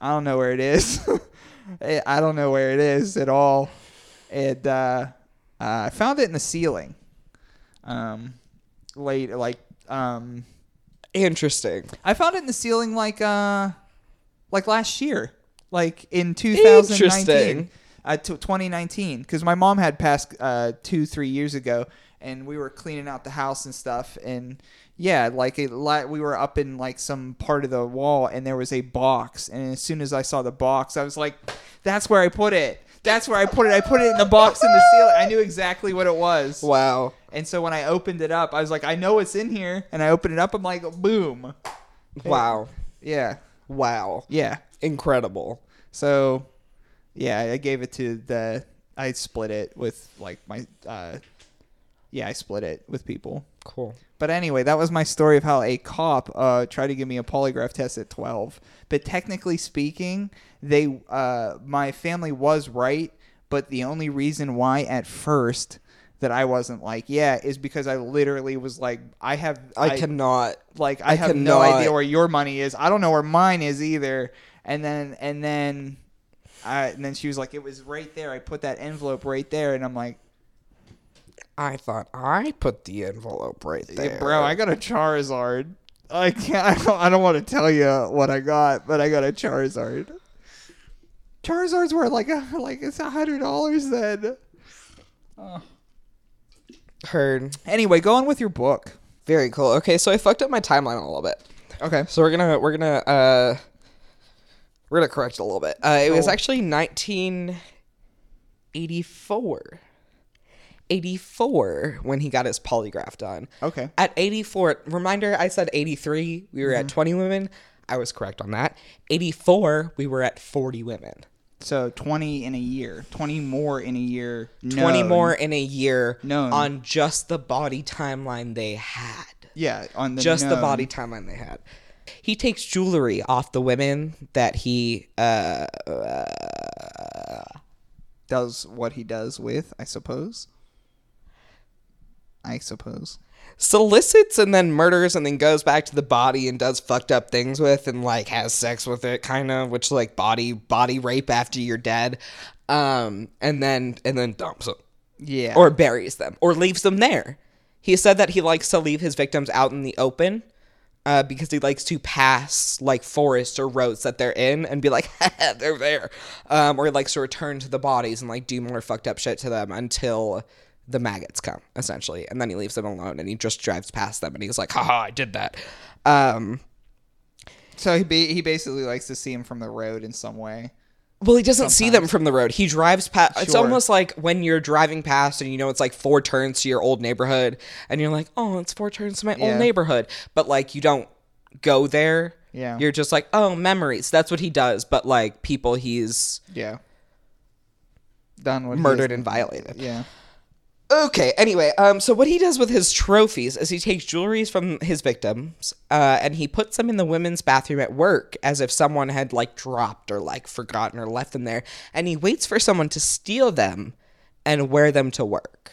A: I don't know where it is. [LAUGHS] I don't know where it is at all. And uh, uh, I found it in the ceiling. Um, late, like, um,
B: Interesting.
A: I found it in the ceiling like uh like last year, like in 2019, uh, t- 2019, because my mom had passed uh two three years ago, and we were cleaning out the house and stuff, and yeah, like it, li- we were up in like some part of the wall, and there was a box, and as soon as I saw the box, I was like, that's where I put it. That's where I put it. I put it in the box in the ceiling. I knew exactly what it was.
B: Wow.
A: And so when I opened it up, I was like, I know it's in here. And I opened it up. I'm like, boom.
B: Wow.
A: Yeah.
B: Wow.
A: Yeah.
B: Incredible.
A: So, yeah, I gave it to the. I split it with like my. uh Yeah, I split it with people.
B: Cool.
A: But anyway, that was my story of how a cop uh, tried to give me a polygraph test at 12. But technically speaking, they uh, my family was right. But the only reason why at first that I wasn't like, yeah, is because I literally was like, I have,
B: I, cannot.
A: like, I,
B: I
A: have no idea where your money is. I don't know where mine is either. And then, and then, I, and then she was like, it was right there. I put that envelope right there, and I'm like,
B: I thought I put the envelope right
A: "Yeah,
B: there,
A: bro, I got a Charizard. I can't. [LAUGHS] I don't, I don't want to tell you what I got, but I got a Charizard. Charizard's worth like a, like it's a hundred dollars then.
B: heard.
A: Anyway, go on with your book.
B: Very cool. Okay, so I fucked up my timeline a little bit.
A: Okay.
B: So we're gonna we're gonna uh we're gonna correct a little bit. Uh, it was actually 1984. 84 when he got his polygraph done.
A: Okay.
B: At 84, reminder, I said 83. We were at 20 women. I was correct on that. 84, we were at 40 women.
A: So twenty in a year, twenty more in a year.
B: 20 more in a year
A: Known.
B: on just the body timeline they had.
A: Yeah, on the
B: just the body timeline they had. He takes jewelry off the women that he uh,
A: does what he does with, I suppose. I suppose.
B: solicits and then murders and then goes back to the body and does fucked up things with and like has sex with it kind of which like body body rape after you're dead um and then and then dumps them
A: Yeah.
B: or buries them or leaves them there he said that he likes to leave his victims out in the open uh, because he likes to pass like forests or roads that they're in and be like, [LAUGHS] they're there. Um, or he likes to return to the bodies and like do more fucked up shit to them until the maggots come, essentially. And then he leaves them alone and he just drives past them and he's like, haha, I did that. Um,
A: so he he basically likes to see him from the road in some way.
B: Well, he doesn't see them from the road. He drives past. It's almost like when you're driving past and you know it's like four turns to your old neighborhood, and you're like, "Oh, it's four turns to my
A: Yeah.
B: old neighborhood," but like you don't go there.
A: Yeah.
B: You're just like, "Oh, memories." That's what he does. But like people, he's
A: Yeah. Done what he
B: murdered and violated.
A: Yeah.
B: Okay. Anyway, um, so what he does with his trophies is he takes jewelries from his victims, uh, and he puts them in the women's bathroom at work as if someone had like dropped or like forgotten or left them there, and he waits for someone to steal them and wear them to work.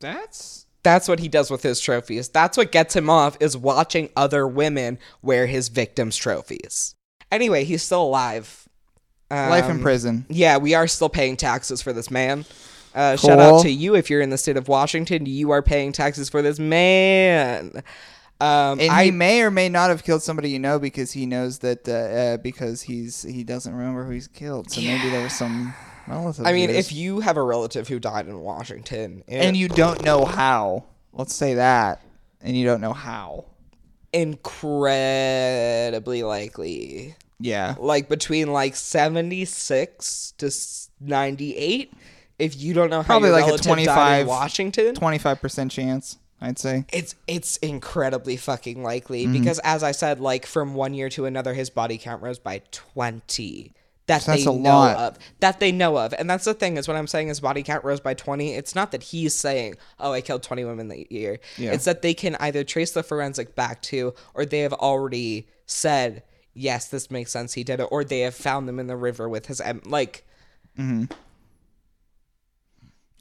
A: That's
B: That's what he does with his trophies. That's what gets him off is watching other women wear his victims' trophies. Anyway, he's still alive.
A: life in
B: Um,
A: prison.
B: Yeah, we are still paying taxes for this man. Uh, Shout out to you if you're in the state of Washington. You are paying taxes for this man. Um,
A: And
B: I
A: he may or may not have killed somebody you know because he knows that uh, uh, because he's he doesn't remember who he's killed. So maybe there was some relative.
B: I mean, if you have a relative who died in Washington, it-
A: and you don't know how, let's say that, and you don't know how.
B: incredibly likely,
A: Yeah.
B: like between like seventy six to ninety eight. If you don't know how
A: Probably like a
B: relative
A: 25
B: Washington,
A: Twenty five percent chance, I'd say.
B: it's it's incredibly fucking likely
A: Mm-hmm.
B: because as I said, like from one year to another, his body count rose by twenty. That
A: So that's
B: they
A: a
B: know
A: lot.
B: of. That they know of. And that's the thing is what I'm saying his body count rose by twenty, it's not that he's saying, Oh, I killed twenty women that year.
A: Yeah.
B: It's that they can either trace the forensic back to or they have already said, Yes, this makes sense, he did it, or they have found them in the river with his em- like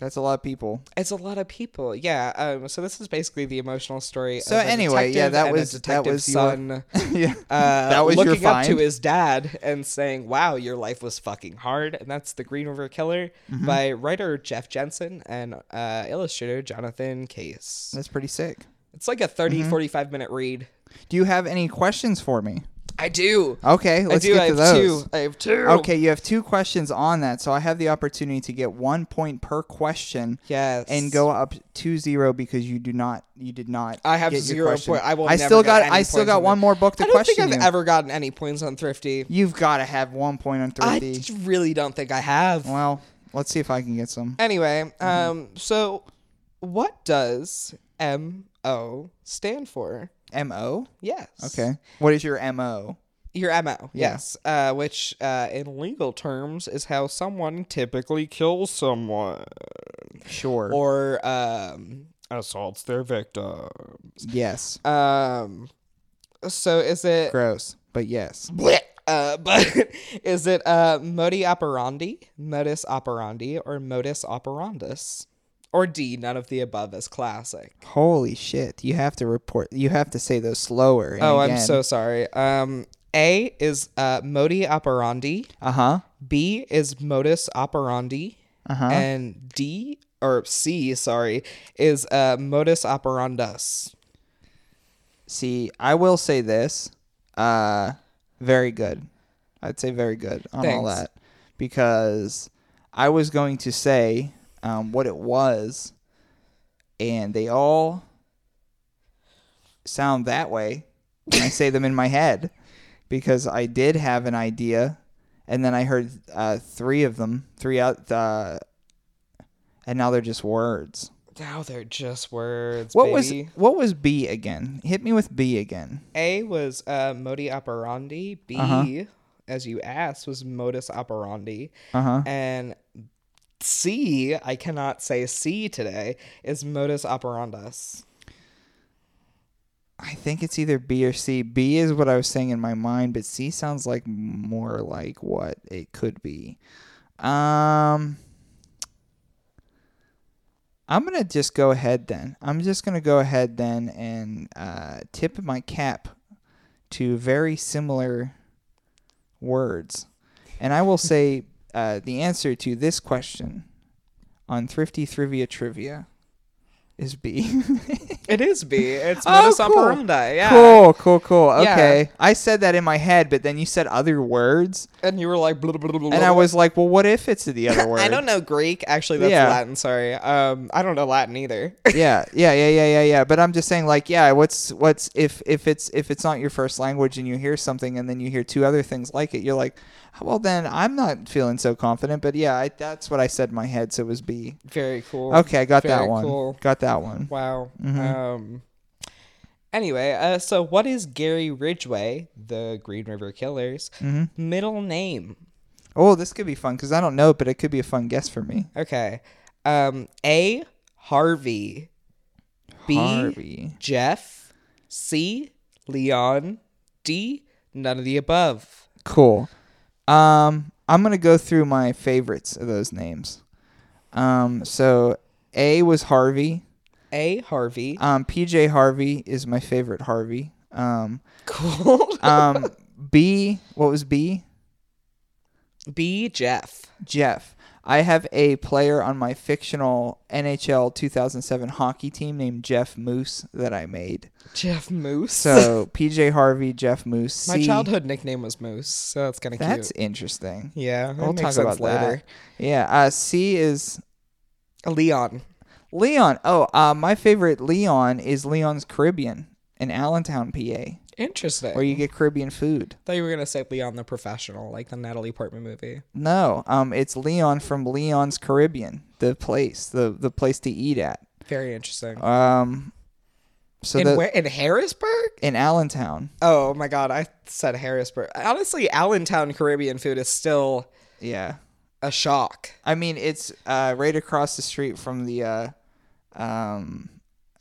A: That's a lot of people.
B: It's a lot of people, yeah. Um, so this is basically the emotional story.
A: So
B: of
A: anyway, yeah, that was- that was your-
B: son. [LAUGHS]
A: yeah.
B: uh,
A: that was your
B: looking up to his dad and saying, "Wow, your life was fucking hard." And that's the Green River Killer
A: Mm-hmm.
B: by writer Jeff Jensen and uh, illustrator Jonathan Case.
A: That's pretty sick.
B: It's like a 30,
A: Mm-hmm.
B: 45 minute read.
A: Do you have any questions for me?
B: I do.
A: Okay, let's
B: I do.
A: get
B: I
A: to
B: have
A: those.
B: two. I have two.
A: Okay, you have two questions on that, so I have the opportunity to get one point per question.
B: Yes.
A: And go up to zero because you do not, you did not.
B: I have zero
A: question.
B: point. I will.
A: I still got. I still got
B: on
A: one more book to
B: I don't
A: question
B: think I've
A: you.
B: ever gotten any points on Thrifty.
A: You've got to have one point on Thrifty.
B: I really don't think I have.
A: Well, let's see if I can get some.
B: Anyway,
A: Mm-hmm.
B: um, so what does M O stand for?
A: M O.
B: Yes.
A: Okay. What is your M O?
B: Your MO, yes. Uh, which, uh, in legal terms, is how someone typically kills someone
A: Sure.
B: or um, assaults their victim.
A: yes.
B: Um, so is it?
A: Gross, but yes.
B: Blech. Uh, [LAUGHS] but is it uh, modi operandi, modus operandi, or modus operandus? Or D, none of the above is classic.
A: Holy shit! You have to report. You have to say those slower.
B: Oh, I'm so sorry. Um, A is uh, modi operandi.
A: Uh huh.
B: B is modus operandi.
A: Uh-huh.
B: And D or C, sorry, is uh, modus operandus.
A: See, I will say this. Uh, very good. I'd say very good on all that because I was going to say um, what it was, and they all sound that way when I say them in my head because I did have an idea, and then I heard uh, three of them, three out, uh, and now they're just words.
B: Now they're just words.
A: What
B: baby.
A: was what was B again? Hit me with B again.
B: A was uh, modi operandi. B,
A: Uh-huh.
B: as you asked, was modus operandi.
A: Uh huh.
B: And C, I cannot say C today, is modus operandus.
A: I think it's either B or C. B is what I was saying in my mind, but C sounds like more like what it could be. Um I'm to just go ahead then. I'm just to go ahead then and uh, tip my cap to very similar words. And I will say uh, the answer to this question on Thrifty Trivia Trivia is B. [LAUGHS]
B: It is B. It's
A: Oh,
B: modus
A: cool.
B: operandi. Yeah.
A: Cool, cool, cool.
B: Yeah.
A: Okay. I said that in my head, but then you said other words.
B: And you were like, blah, blah, blah, blah,
A: And I was like, well, what if it's the other word? [LAUGHS]
B: I don't know Greek. Actually, that's
A: Yeah.
B: Latin. Sorry. Um, I don't know Latin either. [LAUGHS]
A: yeah, yeah, yeah, yeah, yeah, yeah. But I'm just saying, like, yeah, what's what's if if it's if it's not your first language and you hear something and then you hear two other things like it, you're like, well, then I'm not feeling so confident. But yeah, I, that's what I said in my head. So it was B.
B: Very cool.
A: Okay, I got that one.
B: Cool.
A: Got that one.
B: Wow.
A: Mm-hmm.
B: Um. Anyway, uh, so what is Gary Ridgway, the Green River Killers,
A: Mm-hmm.
B: middle name?
A: Oh, this could be fun because I don't know, but it could be a fun guess for me.
B: Okay. Um. A. Harvey. B.
A: Harvey.
B: Jeff. C. Leon. D. None of the above.
A: Cool. Um, I'm gonna go through my favorites of those names. Um, so A was Harvey.
B: A. Harvey.
A: Um, PJ Harvey is my favorite Harvey. Um,
B: cool. [LAUGHS]
A: um, B, what was B?
B: B. Jeff.
A: Jeff. I have a player on my fictional NHL 2007 hockey team named Jeff Moose that I made.
B: Jeff Moose.
A: So [LAUGHS] PJ Harvey, Jeff Moose.
B: My
A: C-
B: childhood nickname was Moose, so that's kind of
A: That's
B: cute.
A: interesting.
B: Yeah,
A: We'll talk about that. Yeah. Uh, C is
B: Leon.
A: Leon. Oh, uh, my favorite Leon is Leon's Caribbean in Allentown, PA,
B: Interesting.
A: where you get Caribbean food.
B: I thought you were gonna say Leon the Professional, like the Natalie Portman movie.
A: No, um, it's Leon from Leon's Caribbean, the place, the the place to eat at.
B: Very interesting.
A: Um, so
B: in
A: the,
B: where? In Harrisburg?
A: in Allentown,
B: Oh my God, I said Harrisburg. Honestly, Allentown Caribbean food is still
A: yeah.
B: a shock.
A: I mean, it's uh, right across the street from the uh, um,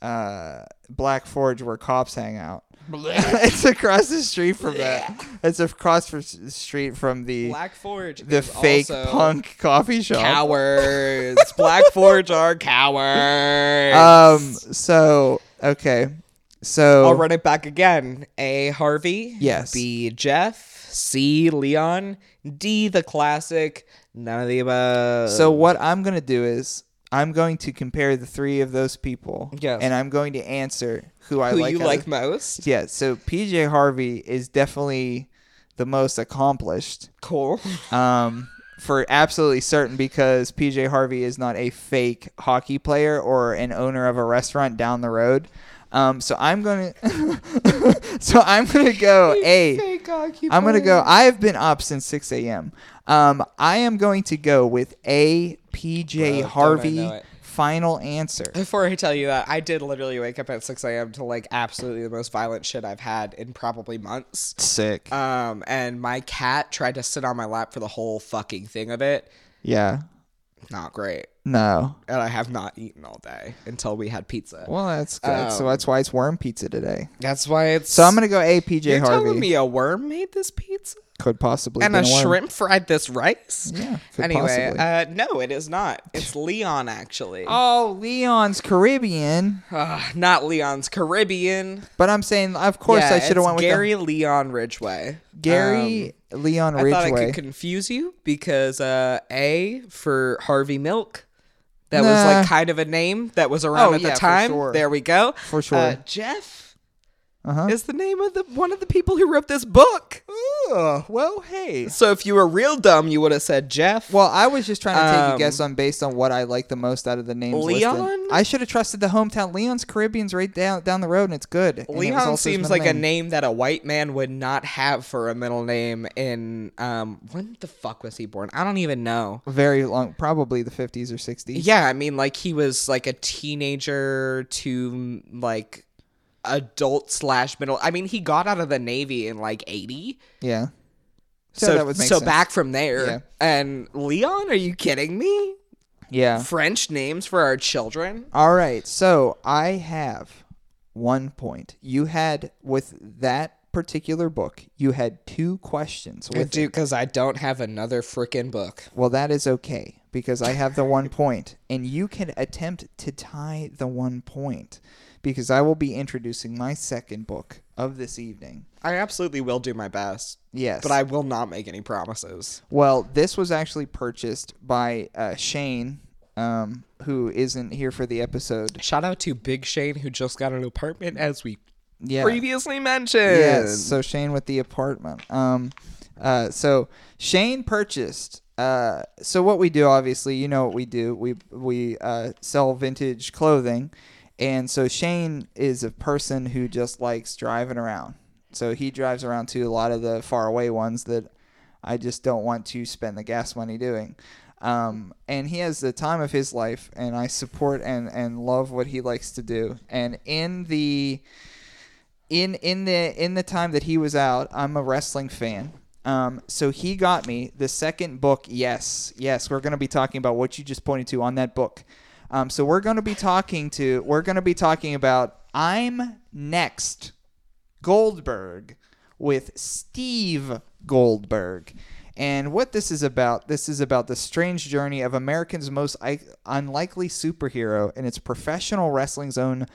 A: uh, Black Forge where cops hang out. It's across the street from that. It's across the street from the
B: Black Forge.
A: the fake punk coffee shop.
B: cowards. Black Forge are cowards.
A: Um. So okay. So
B: I'll run it back again. A. Harvey.
A: Yes.
B: B. Jeff. C. Leon. D. The classic. None of the above.
A: So what I'm gonna do is I'm going to compare the three of those people.
B: Yes.
A: And I'm going to answer who I
B: who
A: like.
B: you
A: out
B: like most?
A: Yeah. So PJ Harvey is definitely the most accomplished.
B: Cool.
A: Um. For absolutely certain, because PJ Harvey is not a fake hockey player or an owner of a restaurant down the road. Um, so I'm gonna, [LAUGHS] so I'm gonna go [LAUGHS] a.
B: Fake hockey
A: I'm gonna go. I have been up since 6 a.m. Um, I am going to go with a PJ
B: Bro,
A: Harvey final answer.
B: Before I tell you that, I did literally wake up at 6 a.m. to like absolutely the most violent shit I've had in probably months.
A: Sick.
B: Um, and my cat tried to sit on my lap for the whole fucking thing of it.
A: yeah.
B: Not great.
A: No.
B: And I have not eaten all day until we had pizza.
A: Well, that's good. so
B: Um,
A: that's why it's worm pizza today.
B: That's why it's.
A: So I'm gonna go a PJ
B: You're
A: Harvey.
B: telling me a worm made this pizza?
A: Could possibly
B: and a
A: worm.
B: shrimp fried this rice.
A: Yeah.
B: Anyway, uh, no, it is not. It's [LAUGHS] Leon actually.
A: oh, Leon's Caribbean.
B: Ah, not Leon's Caribbean.
A: But I'm saying, of course,
B: Yeah,
A: I should have went with
B: Gary Leon Ridgway.
A: the Gary Leon
B: Um, I thought it could confuse you because uh, A for Harvey Milk. That was like kind of a name that was around
A: Oh,
B: at
A: yeah,
B: the
A: for
B: time.
A: sure.
B: There we go.
A: For sure.
B: Uh, Jeff
A: Uh-huh.
B: is the name of the one of the people who wrote this book.
A: Ugh, well, hey.
B: So if you were real dumb, you would have said Jeff.
A: Well, I was just trying to take a
B: Um,
A: guess on based on what I like the most out of the names. listed.
B: Leon?
A: I should have trusted the hometown. Leon's Caribbean's right down down the road, and it's good. And
B: Leon
A: his
B: seems like a name that a white man would not have for a middle name. In um, when the fuck was he born? I don't even know.
A: Very long, probably the 50s or 60s.
B: Yeah, I mean, like he was like a teenager to like adult slash middle. I mean, he got out of the navy in like eighty.
A: Yeah.
B: So
A: that was
B: so,
A: would make sense.
B: back from there.
A: Yeah.
B: And Leon, are you kidding me?
A: Yeah.
B: French names for our children?
A: All right. So I have one point. You had with that particular book, you had two questions
B: I
A: with
B: do
A: it.
B: because I don't have another freaking book.
A: Well, that is okay because I have the one point, and you can attempt to tie the one point because I will be introducing my second book of this evening.
B: I absolutely will do my best,
A: Yes,
B: but I will not make any promises.
A: Well, this was actually purchased by uh, Shane, um, who isn't here for the episode.
B: Shout out to Big Shane who just got an apartment, as we
A: Yeah.
B: previously mentioned.
A: Yes. So Shane with the apartment. Um, uh, so Shane purchased. Uh, so what we do, obviously, you know what we do. We we uh, sell vintage clothing, and so Shane is a person who just likes driving around. So he drives around to a lot of the faraway ones that I just don't want to spend the gas money doing. Um, and he has the time of his life, and I support and, and love what he likes to do. And in the in in the in the time that he was out, I'm a wrestling fan. Um, so he got me the second book. Yes, yes, we're going to be talking about what you just pointed to on that book. Um, so we're going to be talking to we're going to be talking about I'm next Goldberg with Steve Goldberg. And what this is about, this is about the strange journey of American's most I- unlikely superhero and its professional wrestling's own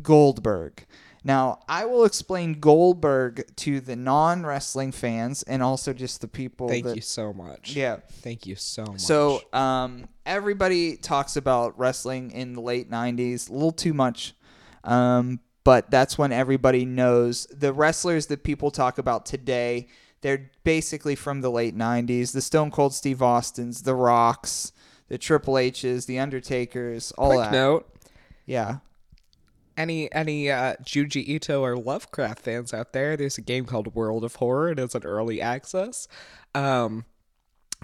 A: Goldberg. Now, I will explain Goldberg to the non wrestling fans and also just the people
B: Thank
A: that.
B: you so much.
A: Yeah.
B: Thank you so much.
A: So, um, everybody talks about wrestling in the late 90s, a little too much. Um, but that's when everybody knows the wrestlers that people talk about today. They're basically from the late 90s. The Stone Cold Steve Austins, The Rocks, the Triple H's, The Undertakers, all
B: quick
A: that.
B: note:
A: Yeah.
B: Any any uh, Junji Ito or Lovecraft fans out there, there's a game called World of Horror. It is an early access. Um,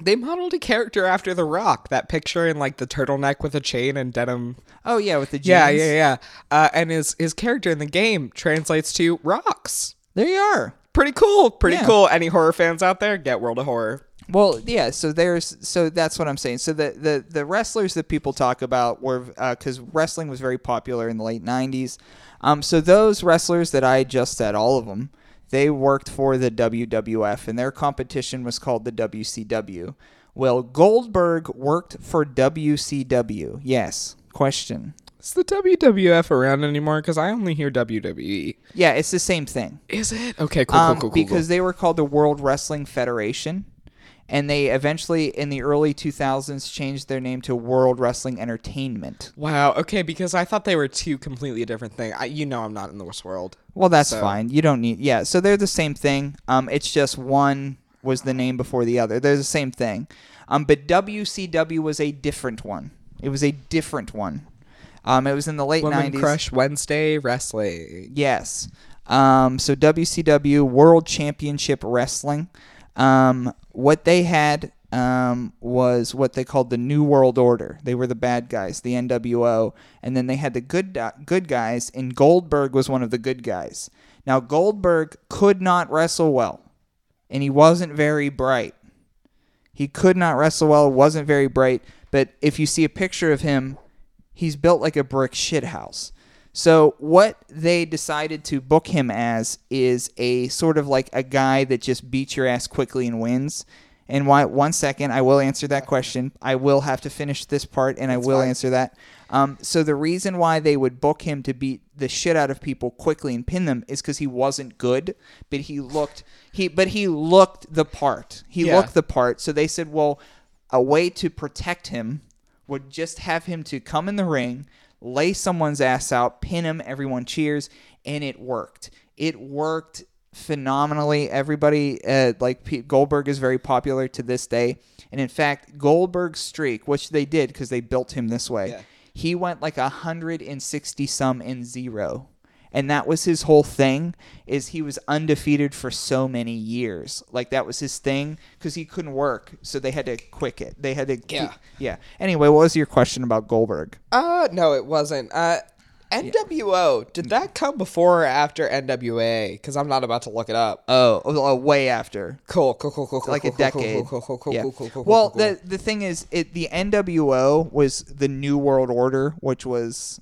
B: they modeled a character after The Rock. That picture in like the turtleneck with a chain and denim.
A: Oh, yeah, with the jeans.
B: Yeah, yeah, yeah. Uh, and his his character in the game translates to rocks.
A: There you are.
B: Pretty cool. Pretty
A: Yeah.
B: cool. Any horror fans out there? Get World of Horror.
A: Well, yeah. So there's so that's what I'm saying. So the the, the wrestlers that people talk about were because wrestling was very popular in the late '90s. Um, so those wrestlers that I just said, all of them, they worked for the WWF, and their competition was called the WCW. Well, Goldberg worked for WCW. Yes. Question.
B: Is the WWF around anymore? Because I only hear WWE.
A: Yeah, it's the same thing.
B: Is it? Okay, cool,
A: um,
B: cool, cool, cool.
A: because they were called the World Wrestling Federation, and they eventually, in the early 2000s, changed their name to World Wrestling Entertainment.
B: Wow. Okay, because I thought they were two completely different things. I, you know, I'm not in this world.
A: Well, that's
B: So-
A: fine. You don't need. Yeah, so they're the same thing. Um, it's just one was the name before the other. They're the same thing. Um, but WCW was a different one. It was a different one. Um, it was in the late
B: Women
A: 90s.
B: Crush Wednesday Wrestling.
A: Yes. Um, so WCW World Championship Wrestling. Um, what they had um, was what they called the New World Order. They were the bad guys, the NWO, and then they had the good good guys. And Goldberg was one of the good guys. Now Goldberg could not wrestle well, and he wasn't very bright. He could not wrestle well. wasn't very bright. But if you see a picture of him, he's built like a brick shithouse. So what they decided to book him as is a sort of like a guy that just beats your ass quickly and wins. And why? One second, I will answer that question. I will have to finish this part, and I will
B: fine.
A: answer that. Um, so the reason why they would book him to beat the shit out of people quickly and pin them is because he wasn't good, but he looked he but he looked the part. He
B: Yeah.
A: looked the part. So they said, well, a way to protect him would just have him to come in the ring, lay someone's ass out, pin him, everyone cheers, and it worked. It worked phenomenally. Everybody, uh, like Pete Goldberg, is very popular to this day. And in fact, Goldberg's streak, which they did because they built him this way,
B: Yeah.
A: he went like a hundred and sixty some and zero. And that was his whole thing is he was undefeated for so many years. Like that was his thing because he couldn't work, so they had to quick it. They had to keep-
B: Yeah.
A: yeah. Anyway, what was your question about Goldberg?
B: Uh, no, it wasn't. Uh, NWO, did that come before or after NWA? Because I'm not about to look it up.
A: Oh, oh, way after.
B: Cool, cool, cool, cool, cool.
A: like
B: cool,
A: a decade.
B: Cool, cool, cool,
A: Yeah.
B: cool, cool, cool,
A: well,
B: cool.
A: the the thing is, it the NWO was the New World Order, which was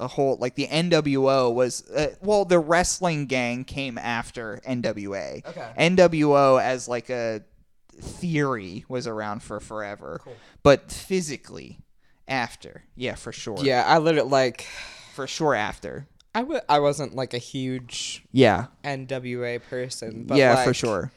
A: a whole like the NWO was uh, well, the wrestling gang came after NWA.
B: Okay.
A: NWO as like a theory was around for forever, but physically after, yeah, for sure,
B: Yeah, I literally like.
A: for sure after,
B: I w- I wasn't like a huge
A: yeah,
B: NWA person, but
A: yeah,
B: like,
A: for sure.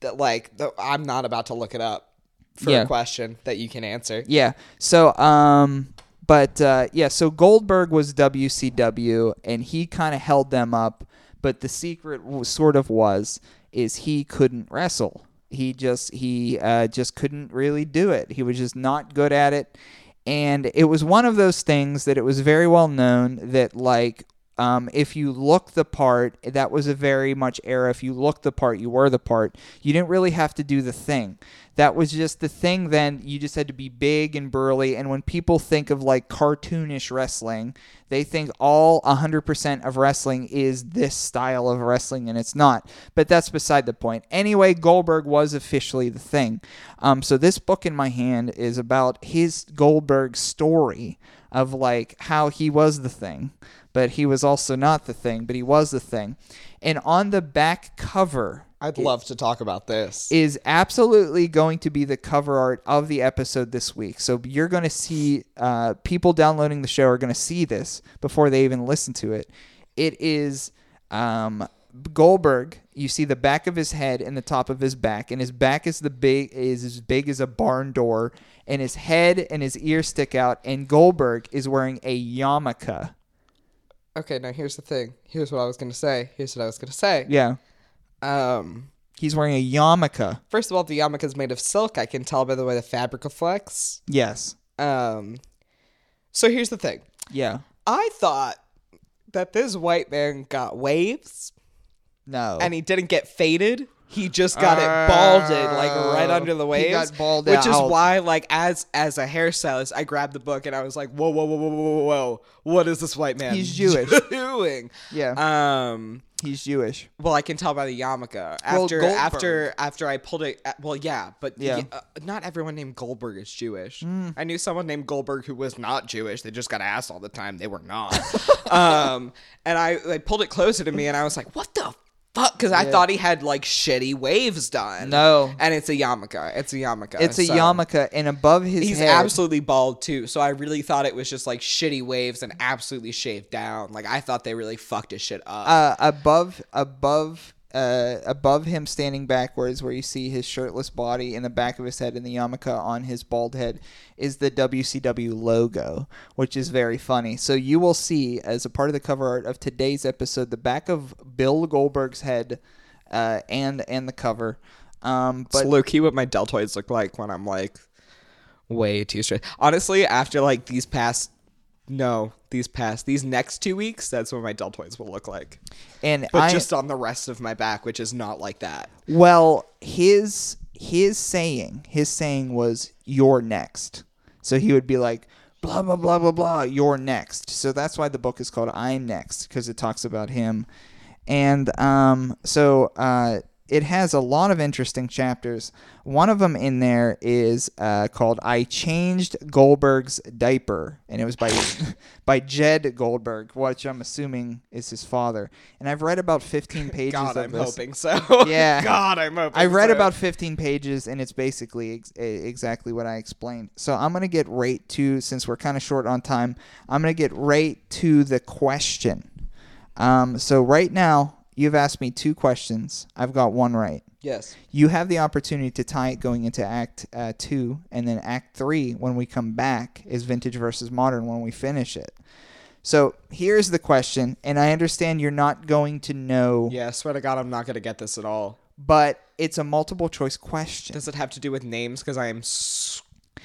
B: That like the, I'm not about to look it up for
A: Yeah.
B: a question that you can answer.
A: Yeah. So, um, but uh, yeah, so Goldberg was WCW, and he kind of held them up. But the secret was, sort of was is he couldn't wrestle. He just he uh, just couldn't really do it. He was just not good at it, and it was one of those things that it was very well known that like um, if you look the part, that was a very much era. If you look the part, you were the part. You didn't really have to do the thing. That was just the thing then. You just had to be big and burly. And when people think of like cartoonish wrestling, they think all 100% of wrestling is this style of wrestling, and it's not. But that's beside the point. Anyway, Goldberg was officially the thing. Um, so this book in my hand is about his Goldberg story of like how he was the thing but he was also not the thing, but he was the thing. And on the back cover
B: I'd love to talk about this.
A: is absolutely going to be the cover art of the episode this week. So you're going to see uh, people downloading the show are going to see this before they even listen to it. It is um, Goldberg. You see the back of his head and the top of his back, and his back is the big is as big as a barn door, and his head and his ears stick out. And Goldberg is wearing a yarmulke.
B: Okay, now here's the thing. Here's what I was gonna say. Here's what I was gonna say.
A: Yeah,
B: Um,
A: he's wearing a yarmulke.
B: first of all, the yarmulke is made of silk. I can tell by the way the fabric reflects.
A: Yes.
B: Um, so here's the thing.
A: Yeah.
B: I thought that this white man got waves
A: No.
B: and he didn't get faded. He just got it balded, like right under the
A: He
B: waves.
A: got bald
B: which is
A: out.
B: why, like, as as a hairstylist, I grabbed the book and I was like, "Whoa, whoa, whoa, whoa, whoa, whoa, whoa! What is this white man?
A: He's Jewish. [LAUGHS]
B: doing?"
A: yeah.
B: Um.
A: he's Jewish.
B: Well, I can tell by the yarmulke. After
A: Goldberg.
B: after after I pulled it. uh, Well, yeah, but
A: Yeah.
B: yeah, uh, not everyone named Goldberg is Jewish.
A: Mm.
B: I knew someone named Goldberg who was not Jewish. They just got asked all the time. They were not. [LAUGHS] um, and I, I pulled it closer to me, and I was like, "What the fuck?" Because I thought he had like shitty waves done.
A: No.
B: and it's a yarmulke. It's a yarmulke.
A: It's a
B: so-
A: yarmulke, and above his
B: He's
A: head,
B: absolutely bald too, so I really thought it was just like shitty waves and absolutely shaved down. Like I thought they really fucked his shit up.
A: uh, above above uh, above him standing backwards, where you see his shirtless body in the back of his head and the yarmulke on his bald head, is the WCW logo, which is very funny. So you will see as a part of the cover art of today's episode, the back of Bill Goldberg's head, uh, and and the cover. Um, but
B: It's low key what my deltoids look like when I'm like way too straight. Honestly, after like these past no, these past these next two weeks, that's what my deltoids will look like.
A: and
B: But
A: I,
B: just on the rest of my back, which is not like that.
A: Well, his his saying, his saying was "You're next." So he would be like, "Blah blah blah blah blah, you're next." So that's why the book is called "I'm Next" because it talks about him. And um, so uh, it has a lot of interesting chapters. One of them in there is uh, called "I Changed Goldberg's Diaper," and it was by [LAUGHS] by Jed Goldberg, which I'm assuming is his father. And I've read about 15 [LAUGHS] pages
B: God, I'm
A: this.
B: hoping so. [LAUGHS]
A: Yeah.
B: God, I'm hoping.
A: I read
B: so.
A: about 15 pages, and it's basically ex- exactly what I explained. So I'm gonna get right to since we're kind of short on time. I'm gonna get right to the question. Um, so right now you've asked me two questions. I've got one right.
B: Yes.
A: You have the opportunity to tie it going into Act uh, two, and then Act three when we come back is Vintage versus Modern when we finish it. So here's the question, and I understand you're not going to know,
B: Yeah. Swear to God, I'm not gonna get this at all.
A: but it's a multiple choice question.
B: Does it have to do with names? Because I am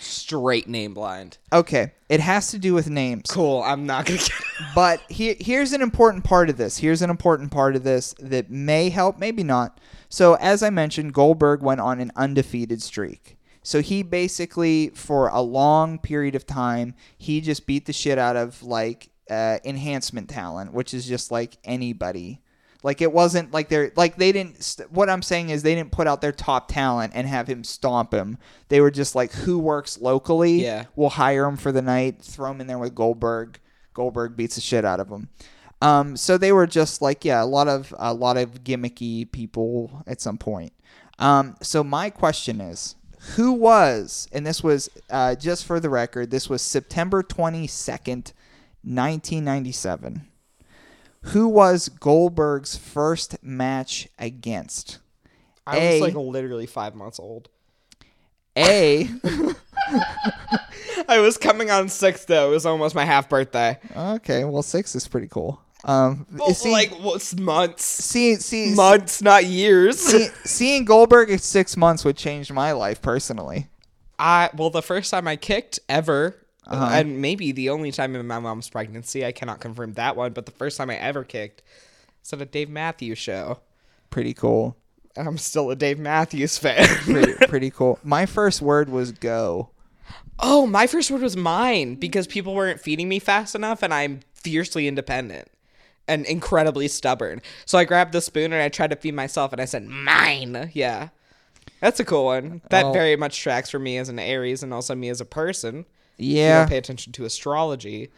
B: straight name blind.
A: Okay, it has to do with names.
B: Cool. I'm not gonna get. It. [LAUGHS]
A: But here, here's an important part of this. Here's an important part of this that may help, maybe not. So, as I mentioned, Goldberg went on an undefeated streak. So he basically, for a long period of time, he just beat the shit out of like uh, enhancement talent, which is just like anybody. Like it wasn't like they're like they didn't. St- what I'm saying is they didn't put out their top talent and have him stomp him. They were just like who works locally.
B: Yeah.
A: we'll hire him for the night, throw him in there with Goldberg. Goldberg beats the shit out of him. Um, so they were just like yeah, a lot of a lot of gimmicky people at some point. Um, so my question is, who was, and this was uh, just for the record, this was September twenty second, nineteen ninety seven. Who was Goldberg's first match against?
B: I
A: A-
B: was like literally five months old.
A: A. [LAUGHS]
B: I was coming on six though. It was almost my half birthday.
A: okay, well six is pretty cool. Um,
B: Well,
A: see,
B: like what's months?
A: see, see,
B: Months, not years.
A: see, seeing Goldberg at six months would change my life personally.
B: I well, the first time I kicked ever,
A: Uh-huh.
B: and maybe the only time in my mom's pregnancy. I cannot confirm that one, but the first time I ever kicked was at a Dave Matthews show,
A: Pretty cool.
B: and I'm still a Dave Matthews fan. [LAUGHS]
A: Pretty, [LAUGHS] pretty cool. My first word was go.
B: oh, my first word was mine because people weren't feeding me fast enough, and I'm fiercely independent and incredibly stubborn. So I grabbed the spoon and I tried to feed myself, and I said mine. Yeah. That's a cool one. That
A: Oh.
B: very much tracks for me as an Aries and also me as a person. You
A: Yeah.
B: don't pay attention to astrology.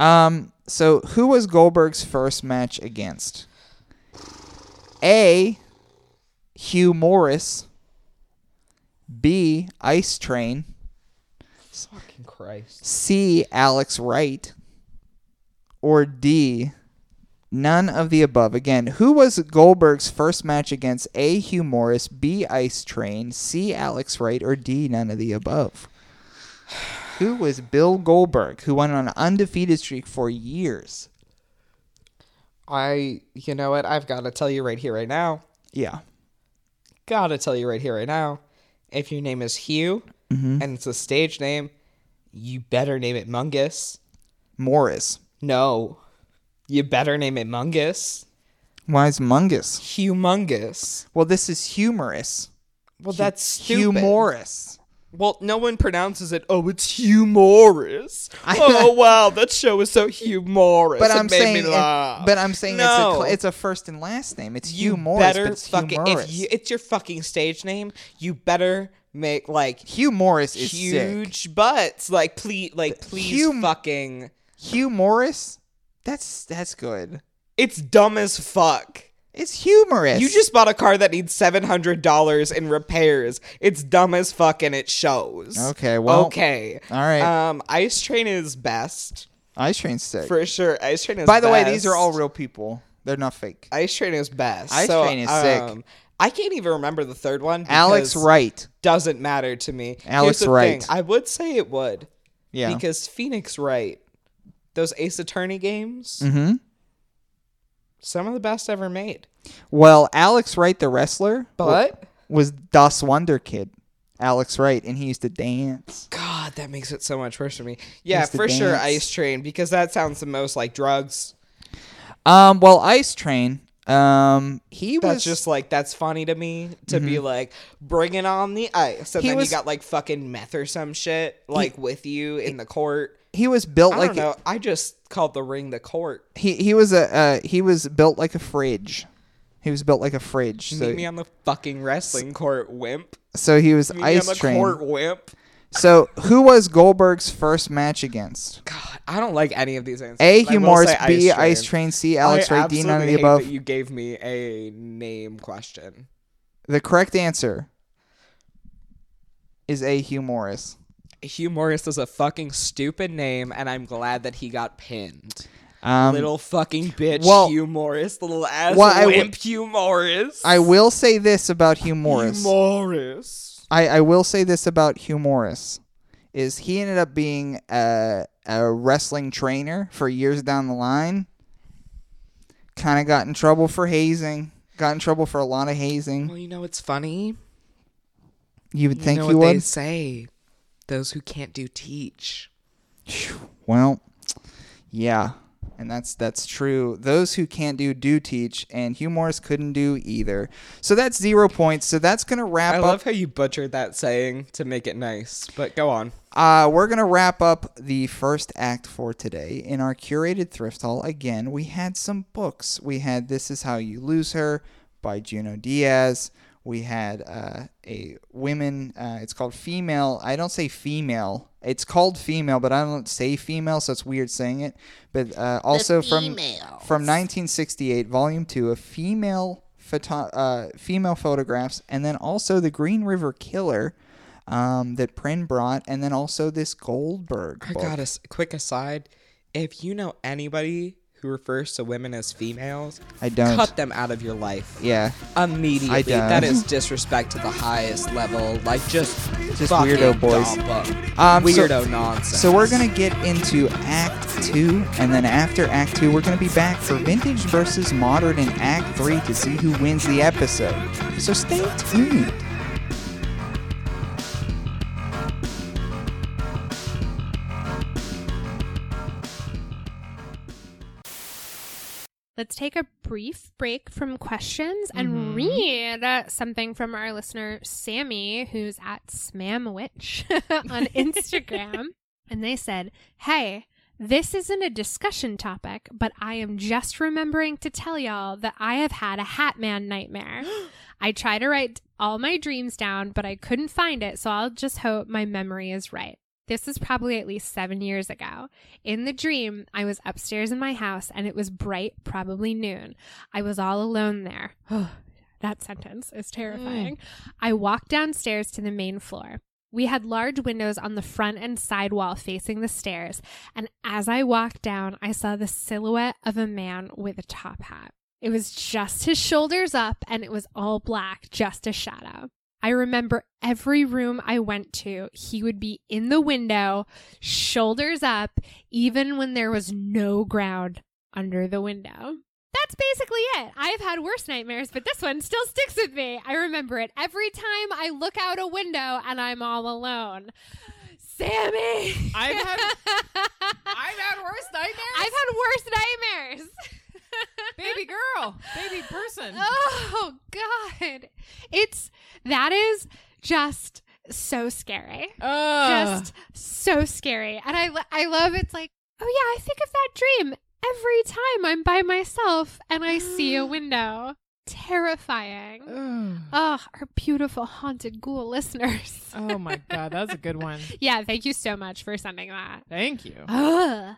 A: Um. So, who was Goldberg's first match against? A. Hugh Morris. B. Ice Train.
B: Fucking Christ.
A: C. Alex Wright. Or D. None of the above. Again, who was Goldberg's first match against? A. Hugh Morris. B. Ice Train. C. Alex Wright. Or D. None of the above. Who was Bill Goldberg, who went on an undefeated streak for years?
B: I, you know what? I've got to tell you right here, right now.
A: Yeah.
B: Gotta tell you right here, right now. If your name is Hugh
A: Mm-hmm.
B: and it's a stage name, you better name it Mungus.
A: Morris.
B: No. You better name it Mungus.
A: Why is Mungus?
B: Humongous.
A: Well, this is humorous.
B: Well, that's stupid.
A: Morris.
B: Well, no one pronounces it. Oh, it's Hugh Morris. oh [LAUGHS] wow, that show is so humorous.
A: But
B: It
A: I'm
B: made
A: saying,
B: me
A: it- but I'm saying
B: no.
A: it's a it's a first and last name. It's
B: you
A: Hugh Morris,
B: better
A: it's
B: fucking
A: Morris.
B: if you, it's your fucking stage name. You better make like
A: Hugh Morris is sick.
B: huge butts. Like please, like please,
A: Hugh-
B: fucking.
A: Hugh Morris. That's that's good.
B: It's dumb as fuck.
A: It's humorous.
B: You just bought a car that needs seven hundred dollars in repairs. It's dumb as fuck and it shows.
A: Okay, well-
B: okay,
A: all right.
B: Um, Ice Train is best
A: Ice Train's sick.
B: for sure. Ice Train is.
A: By the way, these are all real people. They're not fake.
B: Ice Train is best.
A: Ice
B: So,
A: Train is sick.
B: um, I can't even remember the third one.
A: Alex Wright.
B: doesn't matter to me.
A: Alex Wright.
B: Thing. I would say it would
A: Yeah.
B: because Phoenix Wright, those Ace Attorney games,
A: mm-hmm.
B: Some of the best ever made.
A: Well, Alex Wright, the wrestler,
B: But
A: was Das Wunderkind. Alex Wright, and he used to dance.
B: God, that makes it so much worse for me. Yeah, for sure. Ice Train because that sounds the most like drugs.
A: Um, well, Ice Train, um, he
B: That's
A: was
B: just like that's funny to me to be like bringing on the ice, and
A: He
B: then
A: was-
B: you got like fucking meth or some shit like with you in the court.
A: He was built
B: I
A: like
B: don't know. I just called the ring the court.
A: he he was a uh, he was built like a fridge. He was built like a fridge. So,
B: Meet me on the fucking wrestling court, wimp.
A: so he was
B: Meet me on
A: ice
B: the
A: trained.
B: court, wimp.
A: So who was Goldberg's first match against?
B: God, I don't like any of these answers.
A: A.
B: I
A: Hugh
B: will
A: Morris,
B: say
A: B. Ice Train, C. Alex
B: I
A: Ray, D. None of the
B: hate
A: above.
B: that you gave me a name question.
A: The correct answer is A. Hugh Morris.
B: Hugh Morris is a fucking stupid name, and I'm glad that he got pinned.
A: Um,
B: little fucking bitch,
A: well-
B: Hugh Morris, little ass
A: Well, I w-
B: wimp, Hugh Morris.
A: I will say this about Hugh Morris.
B: Hugh Morris.
A: I, I will say this about Hugh Morris is he ended up being a, a wrestling trainer for years down the line. Kind of got in trouble for hazing. Got in trouble for a lot of hazing.
B: Well, you know what's funny?
A: You would
B: You
A: think
B: know
A: you
B: what they
A: would.
B: say. Those who can't do teach.
A: Well, yeah, and that's that's true. Those who can't do do teach, and Hugh Morris couldn't do either. So that's zero points. So that's gonna wrap
B: I
A: up.
B: love how you butchered that saying to make it nice. But go on.
A: Uh, we're gonna wrap up the first act for today in our curated thrift haul. Again, we had some books. We had "This Is How You Lose Her" by Junot Diaz. We had uh, a women. Uh, it's called female. I don't say female. It's called female, but I don't say female, so it's weird saying it. But uh, also from from 1968, Volume Two, of female photo- uh, female photographs, and then also the Green River Killer um, that Prin brought, and then also this Goldberg.
B: I got a quick aside. If you know anybody who refers to women as females,
A: I don't.
B: cut them out of your life
A: Yeah,
B: immediately.
A: I don't.
B: That is disrespect to the highest level. Like just,
A: Just
B: fucking
A: weirdo boys. Um, so-
B: weirdo nonsense.
A: So we're gonna get into Act Two, and then after Act Two, we're gonna be back for Vintage versus Modern in Act Three to see who wins the episode. So stay tuned.
E: Let's take a brief break from questions and read uh, something from our listener, Sammy, who's at Smamwitch [LAUGHS] on Instagram. [LAUGHS] and they said, Hey, this isn't a discussion topic, but I am just remembering to tell y'all that I have had a Hatman nightmare. [GASPS] I try to write all my dreams down, but I couldn't find it, so I'll just hope my memory is right. This is probably at least seven years ago. In the dream, I was upstairs in my house and it was bright, probably noon. I was all alone there. Oh, [SIGHS] that sentence is terrifying. I walked downstairs to the main floor. We had large windows on the front and side wall facing the stairs, and as I walked down, I saw the silhouette of a man with a top hat. It was just his shoulders up, and it was all black, just a shadow. I remember every room I went to, he would be in the window, shoulders up, even when there was no ground under the window. That's basically it. I've had worse nightmares, but this one still sticks with me. I remember it every time I look out a window and I'm all alone. Sammy!
F: I've had [LAUGHS] I've had worse nightmares.
E: I've had worse nightmares. [LAUGHS]
F: baby girl, baby person. [LAUGHS]
E: Oh God. It's that is just so scary.
F: Ugh.
E: Just so scary. And I I love it's like, oh yeah, I think of that dream every time I'm by myself and I see a [GASPS] window. Terrifying.
F: Ugh.
E: Oh, our beautiful haunted ghoul listeners.
F: oh my god, that's a good one. [LAUGHS]
E: yeah, thank you so much for sending that.
F: Thank you.
E: Ugh.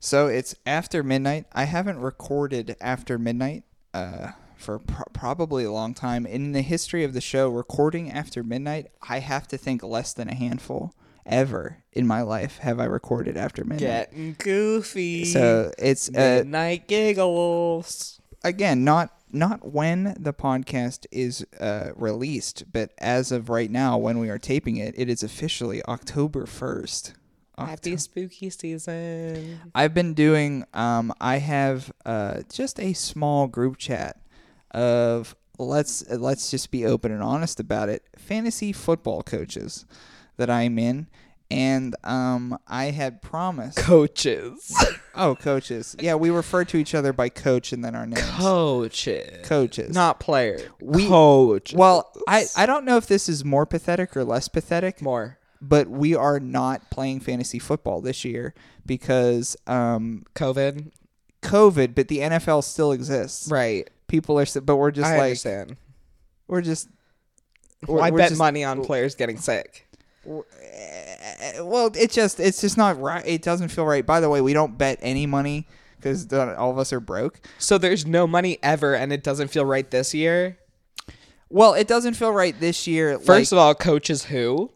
A: So it's after midnight. I haven't recorded after midnight uh, for pro- probably a long time. In the history of the show, recording after midnight, I have to think less than a handful ever in my life have I recorded after midnight.
B: Getting goofy.
A: So it's uh,
B: Midnight giggles.
A: again not not when the podcast is uh, released, but as of right now, when we are taping it, it is officially October first.
B: Happy spooky season.
A: I've been doing. Um, I have uh, just a small group chat of let's let's just be open and honest about it. Fantasy football coaches that I'm in, and um, I had promised.
B: Coaches. [LAUGHS]
A: oh, coaches. Yeah, we refer to each other by coach and then our names.
B: Coaches.
A: coaches.
B: Not player.
A: We-
B: Coach.
A: Well, I I don't know if this is more pathetic or less pathetic.
B: more.
A: But we are not playing fantasy football this year because um,
B: COVID.
A: COVID, but the NFL still exists.
B: Right.
A: people are, but we're just
B: I
A: like
B: understand.
A: we're just. we're-
B: I
A: we're
B: bet
A: just-
B: money on players getting sick.
A: Uh, well, it just it's just not right. It doesn't feel right. By the way, we don't bet any money because all of us are broke.
B: So there's no money ever, and it doesn't feel right this year.
A: Well, it doesn't feel right this year.
B: First of all, coaches who?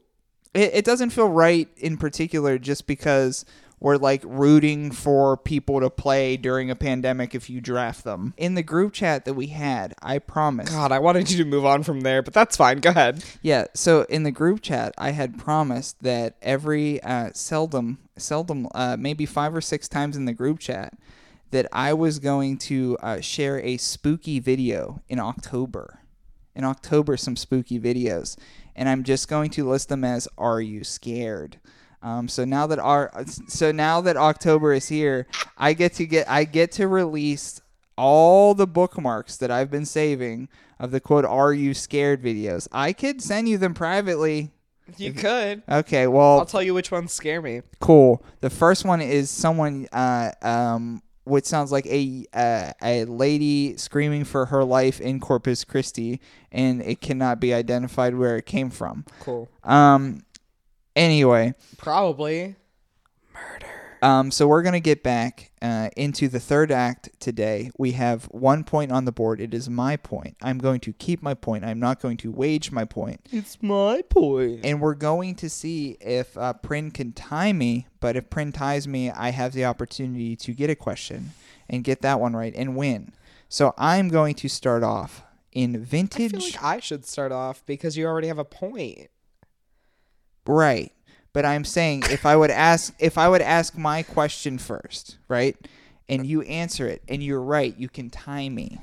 A: It, it doesn't feel right in particular just because we're like rooting for people to play during a pandemic if you draft them. In the group chat that we had, I promised.
B: God, I wanted you to move on from there, but that's fine. Go ahead.
A: Yeah, so in the group chat, I had promised that every uh, seldom, seldom, uh, maybe five or six times in the group chat, that I was going to uh, share a spooky video in October. In October, some spooky videos, and I'm just going to list them as "Are you scared?" Um, so now that our, so now that October is here, I get to get, I get to release all the bookmarks that I've been saving of the quote "Are you scared?" videos. I could send you them privately.
B: You could.
A: Okay, well,
B: I'll tell you which ones scare me.
A: cool. The first one is someone, uh, um, which sounds like a uh, a lady screaming for her life in Corpus Christi, and it cannot be identified where it came from.
B: Cool.
A: Um, anyway,
B: Probably.
A: Um, so we're gonna get back uh, into the third act today. We have one point on the board. It is my point. I'm going to keep my point. I'm not going to wage my point.
B: It's my point.
A: And we're going to see if uh, Prin can tie me. But if Prin ties me, I have the opportunity to get a question and get that one right and win. So I'm going to start off in
B: I
A: vintage.
B: feel like I should start off because you already have a point.
A: Right. But I'm saying if I would ask if I would ask my question first, right? And you answer it and you're right, you can tie me.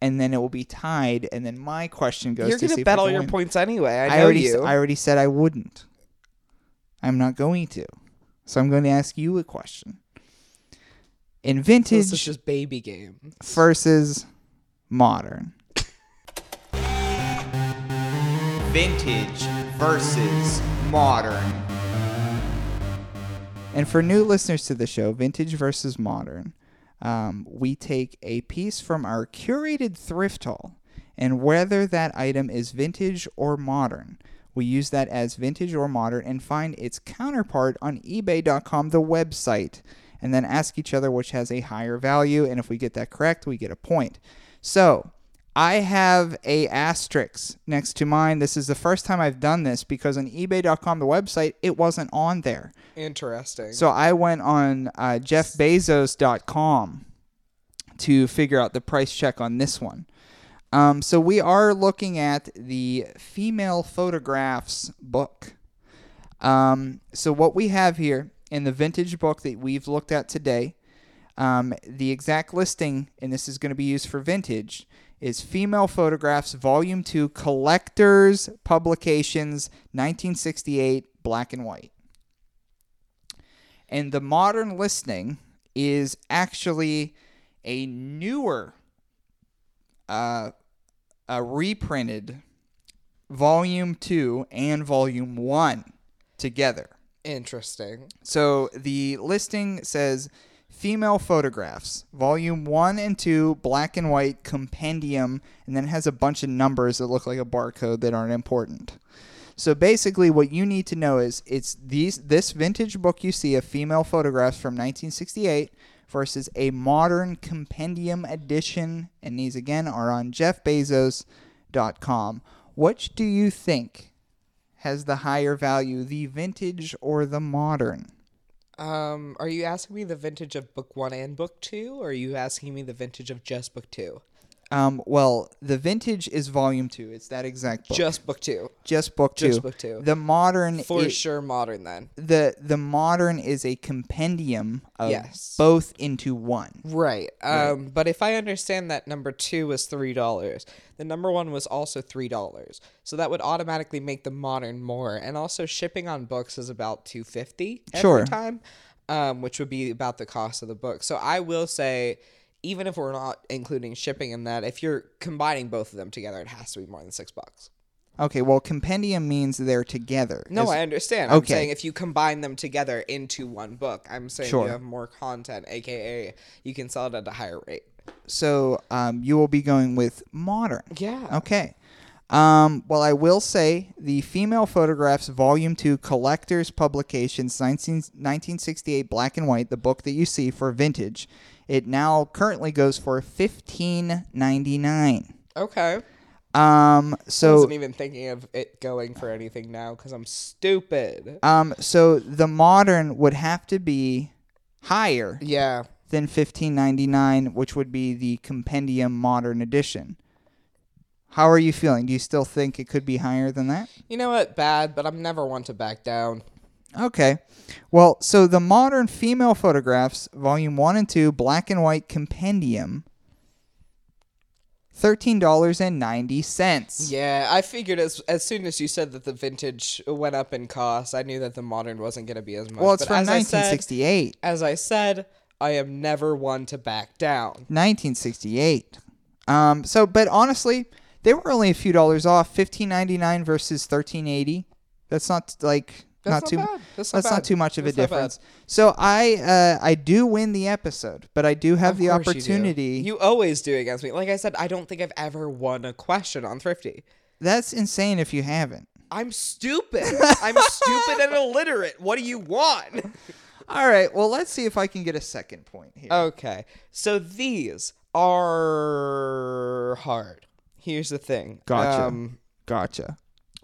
A: And then it will be tied and then my question goes
B: You're
A: to
B: gonna bet all your
A: win.
B: points anyway. I,
A: I
B: know
A: already
B: you.
A: I already said I wouldn't. I'm not going to. So I'm going to ask you a question. In
B: So
A: vintage
B: this is just baby game.
A: versus modern.
C: Vintage versus modern.
A: And for new listeners to the show, vintage versus modern, um, we take a piece from our curated thrift haul, and whether that item is vintage or modern, we use that as vintage or modern and find its counterpart on eBay.com, the website, and then ask each other which has a higher value. And if we get that correct, we get a point. So I have a asterisk next to mine. This is the first time I've done this because on eBay.com, the website, it wasn't on there.
B: Interesting.
A: So I went on uh, JeffBezos.com to figure out the price check on this one. Um, so we are looking at the female photographs book. Um, so what we have here in the vintage book that we've looked at today, um, the exact listing, and this is going to be used for vintage, is Female Photographs Volume 2 Collectors Publications 1968 Black and White. And the modern listing is actually a newer, uh, a reprinted volume two and volume one together.
B: Interesting.
A: So the listing says female photographs, volume one and two, black and white compendium, and then it has a bunch of numbers that look like a barcode that aren't important. So basically, what you need to know is it's these this vintage book you see of female photographs from 1968 versus a modern compendium edition, and these again are on JeffBezos.com. Which do you think has the higher value, the vintage or the modern?
B: Um, are you asking me the vintage of book one and book two, or are you asking me the vintage of just book two?
A: Um, well, the vintage is volume two. It's that exact book.
B: Just book two.
A: just book two.
B: just book two.
A: The modern
B: For sure, modern then.
A: the the modern is a compendium of
B: Yes.
A: both into one.
B: Right. Um, but if I understand that number two was three dollars, the number one was also three dollars. So that would automatically make the modern more. And also shipping on books is about two fifty
A: Sure.
B: every time. Um, which would be about the cost of the book. So I will say even if we're not including shipping in that, if you're combining both of them together, it has to be more than six bucks.
A: Okay, well, compendium means they're together.
B: No,
A: Is-
B: I understand. I'm
A: okay.
B: saying if you combine them together into one book, I'm saying
A: Sure.
B: you have more content, aka you can sell it at a higher rate.
A: so um, you will be going with modern.
B: Yeah.
A: Okay. Um, well, I will say the Female Photographs Volume 2 Collector's Publications 19, 1968 Black and White, the book that you see for vintage, it now currently goes for fifteen ninety nine.
B: Okay.
A: Um, so I
B: wasn't even thinking of it going for anything now because I'm stupid.
A: um, so the modern would have to be higher
B: Yeah.
A: than fifteen ninety nine, which would be the Compendium Modern Edition. How are you feeling? Do you still think it could be higher than that?
B: You know what? Bad, but I'm never one to back down.
A: Okay. Well, so the modern female photographs, volume 1 and 2, black and white compendium, $13.90.
B: Yeah, I figured as as soon as you said that the vintage went up in cost, I knew that the modern wasn't going to be as much.
A: Well, it's
B: But
A: from
B: as I said-
A: 1968.
B: as I said, I am never one to back down.
A: 1968. Um so but honestly, they were only a few dollars off, 15.99 versus 13.80. That's not like
B: That's
A: not
B: not
A: too
B: bad. That's not
A: that's not too much of
B: That's
A: a difference. So I uh I do win the episode, but I do have
B: Of
A: the
B: course you
A: opportunity.
B: You, always do against me. Like I said, I don't think I've ever won a question on Thrifty.
A: That's insane if you haven't.
B: I'm stupid. I'm stupid and [LAUGHS] illiterate. What do you want?
A: All right, well, let's see if I can get a second point here.
B: Okay. So these are hard. Here's the thing.
A: Gotcha.
B: Um,
A: Gotcha.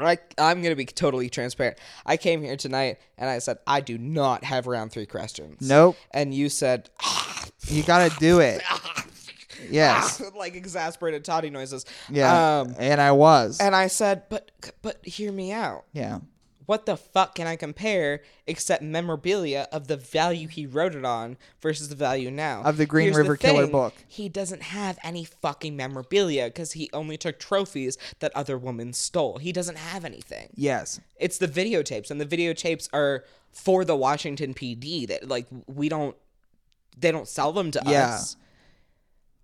B: I, I'm going to be totally transparent. I came here tonight and I said, I do not have round three questions.
A: Nope.
B: And you said,
A: You gotta do it. [LAUGHS] Yes. [LAUGHS]
B: like exasperated toddy noises.
A: Yeah.
B: Um,
A: and I was.
B: and I said, but, but hear me out.
A: yeah.
B: What the fuck can I compare except memorabilia of the value he wrote it on versus the value now?
A: Of the Green
B: Here's
A: River Killer
B: thing,
A: book.
B: He doesn't have any fucking memorabilia because he only took trophies that other women stole. He doesn't have anything.
A: Yes.
B: It's the videotapes, and the videotapes are for the Washington PD. That like we don't, they don't sell them to
A: Yeah.
B: us.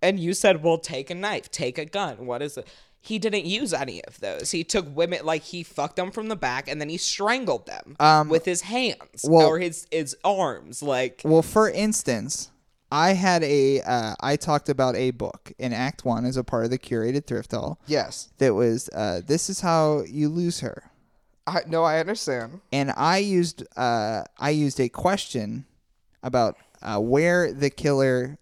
B: And you said, "Well, take a knife, take a gun. What is it?" He didn't use any of those. He took women like he fucked them from the back, and then he strangled them
A: Um,
B: with his hands
A: well-
B: or his his arms. Like
A: Well, for instance, I had a. Uh, I talked about a book in Act One as a part of the curated thrift haul.
B: yes,
A: That was. Uh, this is how you lose her.
B: I no, I understand.
A: and I used uh, I used a question about uh, where the killer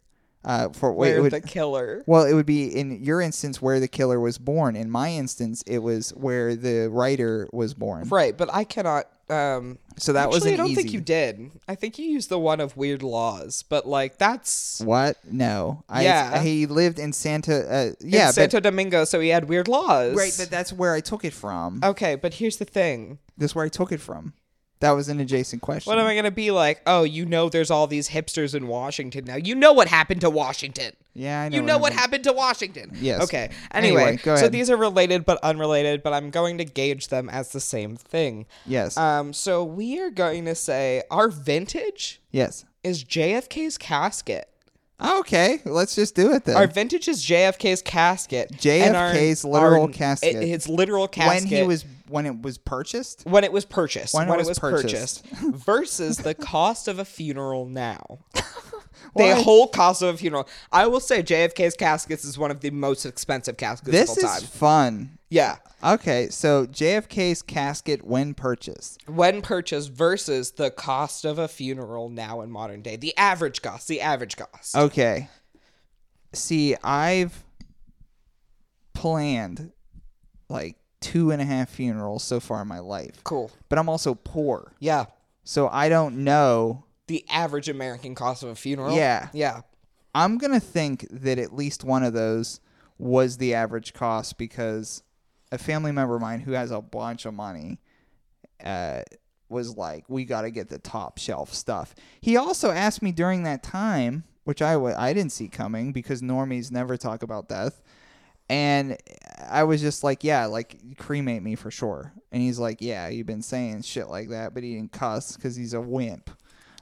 A: uh, for
B: Where
A: would,
B: the killer?
A: well it would be in your instance where the killer was born. In my instance, it was where the writer was born.
B: Right, but I cannot. Um,
A: So that wasn't
B: I don't
A: easy.
B: think you did. I think you used the one of weird laws, but like that's
A: What? No. I,
B: Yeah.
A: He lived in Santa. Uh,
B: in
A: yeah, but
B: Santo Domingo, so he had weird laws.
A: right, but that's where I took it from.
B: okay, but here's the thing.
A: That's where I took it from. That was an adjacent question.
B: What am I gonna be like? Oh, you know, there's all these hipsters in Washington now. You know what happened to Washington.
A: yeah, I know.
B: You know what
A: happened.
B: happened to Washington.
A: Yes.
B: Okay.
A: Anyway,
B: Anyway,
A: go
B: so
A: ahead.
B: these are related but unrelated, but I'm going to gauge them as the same thing.
A: Yes.
B: Um. So we are going to say our vintage
A: yes.
B: is JFK's casket.
A: Okay, let's just do it then.
B: Our vintage is JFK's casket. and our-
A: JFK's literal casket.
B: it- His literal casket.
A: when he was when it was purchased.
B: when it was purchased.
A: When
B: When,
A: it was purchased.
B: purchased, [LAUGHS] versus the cost of a funeral now. [LAUGHS] The whole cost of a funeral. I will say JFK's caskets is one of the most expensive caskets
A: This
B: of all
A: is fun.
B: Yeah.
A: Okay, so JFK's casket when purchased.
B: When purchased versus the cost of a funeral now in modern day. The average cost. The average cost.
A: Okay. See, I've planned like two and a half funerals so far in my life,
B: Cool.
A: but I'm also poor,
B: Yeah.
A: so I don't know.
B: The average American cost of a funeral.
A: Yeah.
B: Yeah.
A: I'm gonna think that at least one of those was the average cost because a family member of mine who has a bunch of money uh, was like, "We got to get the top shelf stuff." He also asked me during that time, which I w- I didn't see coming because normies never talk about death, and I was just like, "Yeah, like cremate me for sure." And he's like, "Yeah, you've been saying shit like that," but he didn't cuss because he's a wimp.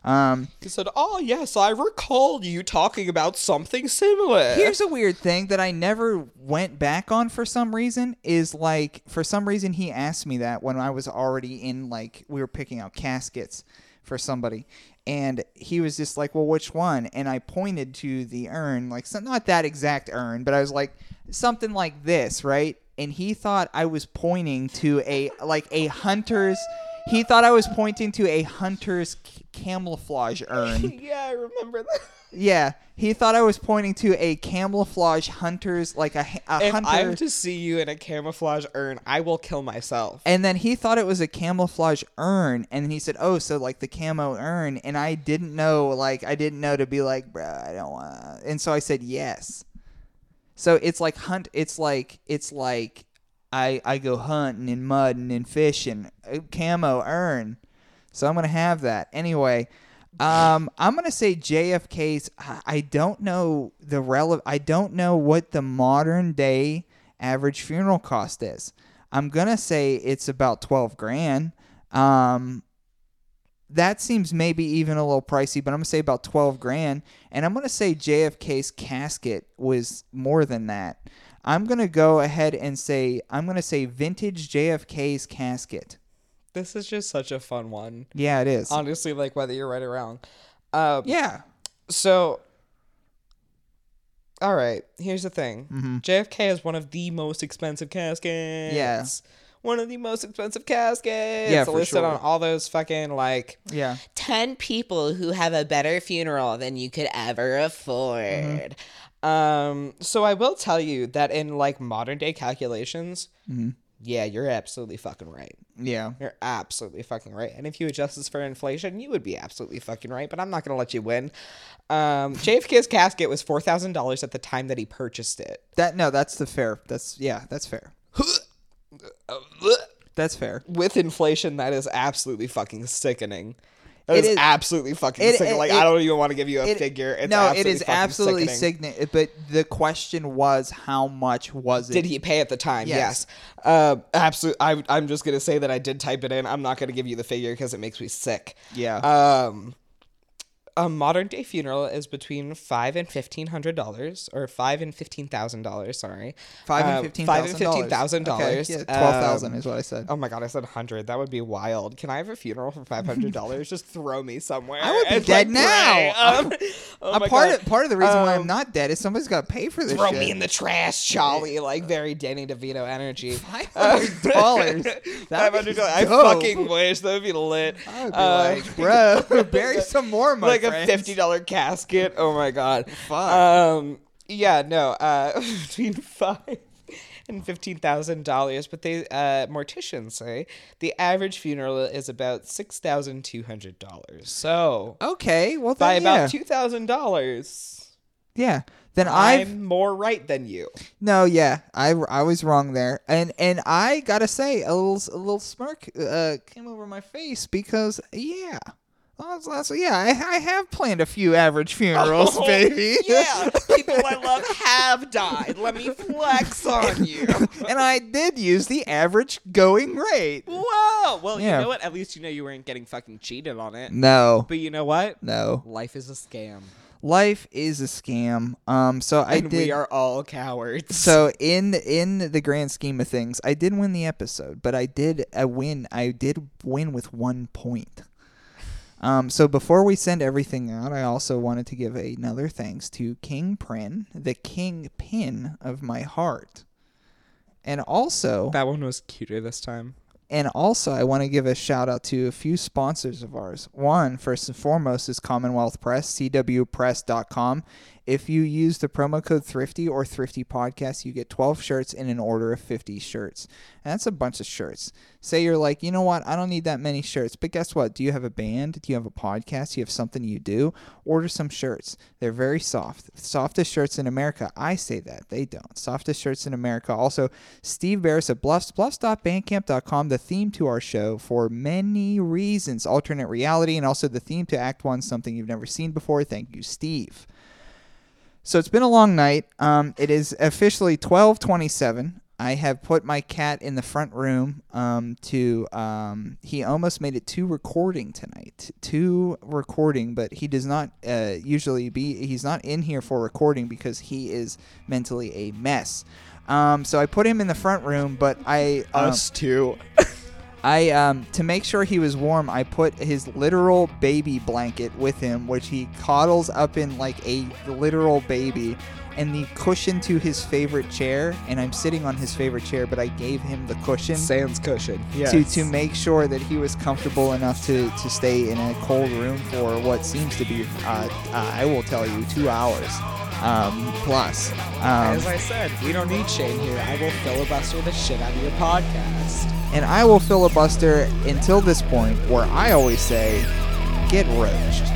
A: Um,
B: He said, "Oh yes, I recall you talking about something similar."
A: Here's a weird thing that I never went back on for some reason is like for some reason he asked me that when I was already in like we were picking out caskets for somebody. And he was just like, "Well, which one?" And I pointed to the urn, like so, not that exact urn, but I was like something like this, right? And he thought I was pointing to a like a hunter's. He thought I was pointing to a hunter's c- camouflage urn. [LAUGHS]
B: yeah, I remember that.
A: Yeah, he thought I was pointing to a camouflage hunter's like a, a
B: If
A: hunter.
B: I'm to see you in a camouflage urn, I will kill myself.
A: and then he thought it was a camouflage urn, and he said, "Oh, so like the camo urn." And I didn't know, like I didn't know to be like, "Bruh, I don't want." And so I said yes. So it's like hunt. It's like it's like I I go hunting and mudding and fishing. uh, Camo urn. So I'm gonna have that anyway. Um, I'm gonna say JFK's. I- I don't know the rele- I don't know what the modern day average funeral cost is. I'm gonna say it's about twelve grand. Um, that seems maybe even a little pricey, but I'm gonna say about twelve grand. And I'm gonna say JFK's casket was more than that. I'm gonna go ahead and say I'm gonna say vintage JFK's casket.
B: This is just such a fun one.
A: Yeah, it is.
B: Honestly, like whether you're right or wrong. Um,
A: yeah.
B: So, all right. Here's the thing.
A: Mm-hmm.
B: JFK is one of the most expensive caskets.
A: Yeah.
B: One of the most expensive caskets.
A: Yeah,
B: listed
A: sure.
B: on all those fucking like
A: Yeah.
B: 10 people who have a better funeral than you could ever afford.
A: Mm-hmm.
B: Um, so I will tell you that in like modern day calculations,
A: Mm-hmm.
B: yeah, you're absolutely fucking right.
A: Yeah.
B: You're absolutely fucking right. And if you adjust this for inflation, you would be absolutely fucking right, but I'm not going to let you win. Um, [LAUGHS] JFK's casket was $4,000 at the time that he purchased it.
A: That no, that's the fair. That's yeah, that's fair. [LAUGHS] That's fair.
B: With inflation, that is absolutely fucking sickening. That
A: It
B: is,
A: is-
B: absolutely fucking
A: it-
B: sickening.
A: it-
B: like, I don't even want to give you a
A: It-
B: figure. It's
A: no, it is absolutely
B: sickening.
A: But the question was, how much was it?
B: Did he pay at the time?
A: Yes.
B: Yes. Uh, absolutely. I, I'm just gonna say that I did type it in. I'm not gonna give you the figure because it makes me sick.
A: Yeah.
B: Um, a modern day funeral is between five and fifteen hundred dollars, or five and fifteen thousand dollars. Sorry,
A: Five and
B: Um,
A: fifteen
B: Five
A: thousand
B: and fifteen thousand dollars.
A: Okay, yeah, twelve thousand
B: Um,
A: is what I said.
B: Oh my god, I said hundred. That would be wild. Can I have a funeral for five hundred dollars? Just throw me somewhere.
A: I would be
B: and,
A: dead
B: like,
A: now.
B: Um, [LAUGHS] oh
A: Uh,
B: my
A: part
B: God.
A: of part of the reason why I'm
B: Um,
A: not dead is somebody's got to pay for this.
B: Throw
A: shit.
B: me in the trash, Charlie. Like very Danny DeVito energy.
A: Five hundred dollars. [LAUGHS]
B: Five hundred dollars. I fucking wish that would be lit.
A: I would be
B: Uh,
A: like, bro, [LAUGHS] bury some more, my
B: like
A: friends.
B: a fifty dollar casket. Oh my god.
A: Fuck.
B: Um. Yeah. No. Uh. [LAUGHS] Between five and fifteen thousand dollars, but they uh morticians say the average funeral is about six thousand two hundred dollars. So
A: Okay, well
B: by about
A: yeah.
B: two thousand dollars,
A: yeah. Then I've
B: I'm more right than you.
A: No, yeah, I, I was wrong there, and and I gotta say a little a little smirk uh, came over my face because yeah, so yeah, I, I have planned a few average funerals, [LAUGHS] baby.
B: Oh, yeah, [LAUGHS] people I love have died. Let me flex on you. [LAUGHS]
A: and I did use the average going rate.
B: Whoa. Well,
A: Yeah.
B: you know what? At least you know you weren't getting fucking cheated on it.
A: No,
B: But you know what?
A: no,
B: Life is a scam.
A: life is a scam. Um, so I
B: and
A: did.
B: we are all cowards.
A: So in in the grand scheme of things, I did win the episode, but I did a win. I did win with one point. Um, so before we send everything out, I also wanted to give another thanks to King Prin, the king pin of my heart, and also
B: that one was cuter this time.
A: and also, I want to give a shout out to a few sponsors of ours. One, first and foremost, is Commonwealth Press, cwpress.com. If you use the promo code Thrifty or Thrifty Podcast, you get 12 shirts in an order of 50 shirts. And that's a bunch of shirts. Say you're like, you know what? I don't need that many shirts. But guess what? Do you have a band? Do you have a podcast? Do you have something you do? Order some shirts. They're very soft. Softest shirts in America. I say that. They don't. Softest shirts in America. Also, Steve Barris at Bluffs, bluffs.bandcamp.com, the theme to our show for many reasons. Alternate reality and also the theme to Act 1, something you've never seen before. Thank you, Steve. So it's been a long night. Um, it is officially 1227. I have put my cat in the front room um, to. Um, he almost made it to recording tonight. To recording, but he does not uh, usually be. He's not in here for recording because he is mentally a mess. Um, so I put him in the front room, but I. Um,
B: Us too. [LAUGHS]
A: I um to make sure he was warm, I put his literal baby blanket with him, which he coddles up in like a literal baby, and the cushion to his favorite chair, and I'm sitting on his favorite chair, but I gave him the cushion.
B: Sans cushion. Yes.
A: To, to make sure that he was comfortable enough to, to stay in a cold room for what seems to be, uh, uh, I will tell you, two hours. Um, plus, um,
B: as I said, we don't need Shane here. I will filibuster the shit out of your podcast.
A: And I will filibuster until this point where I always say, get roached.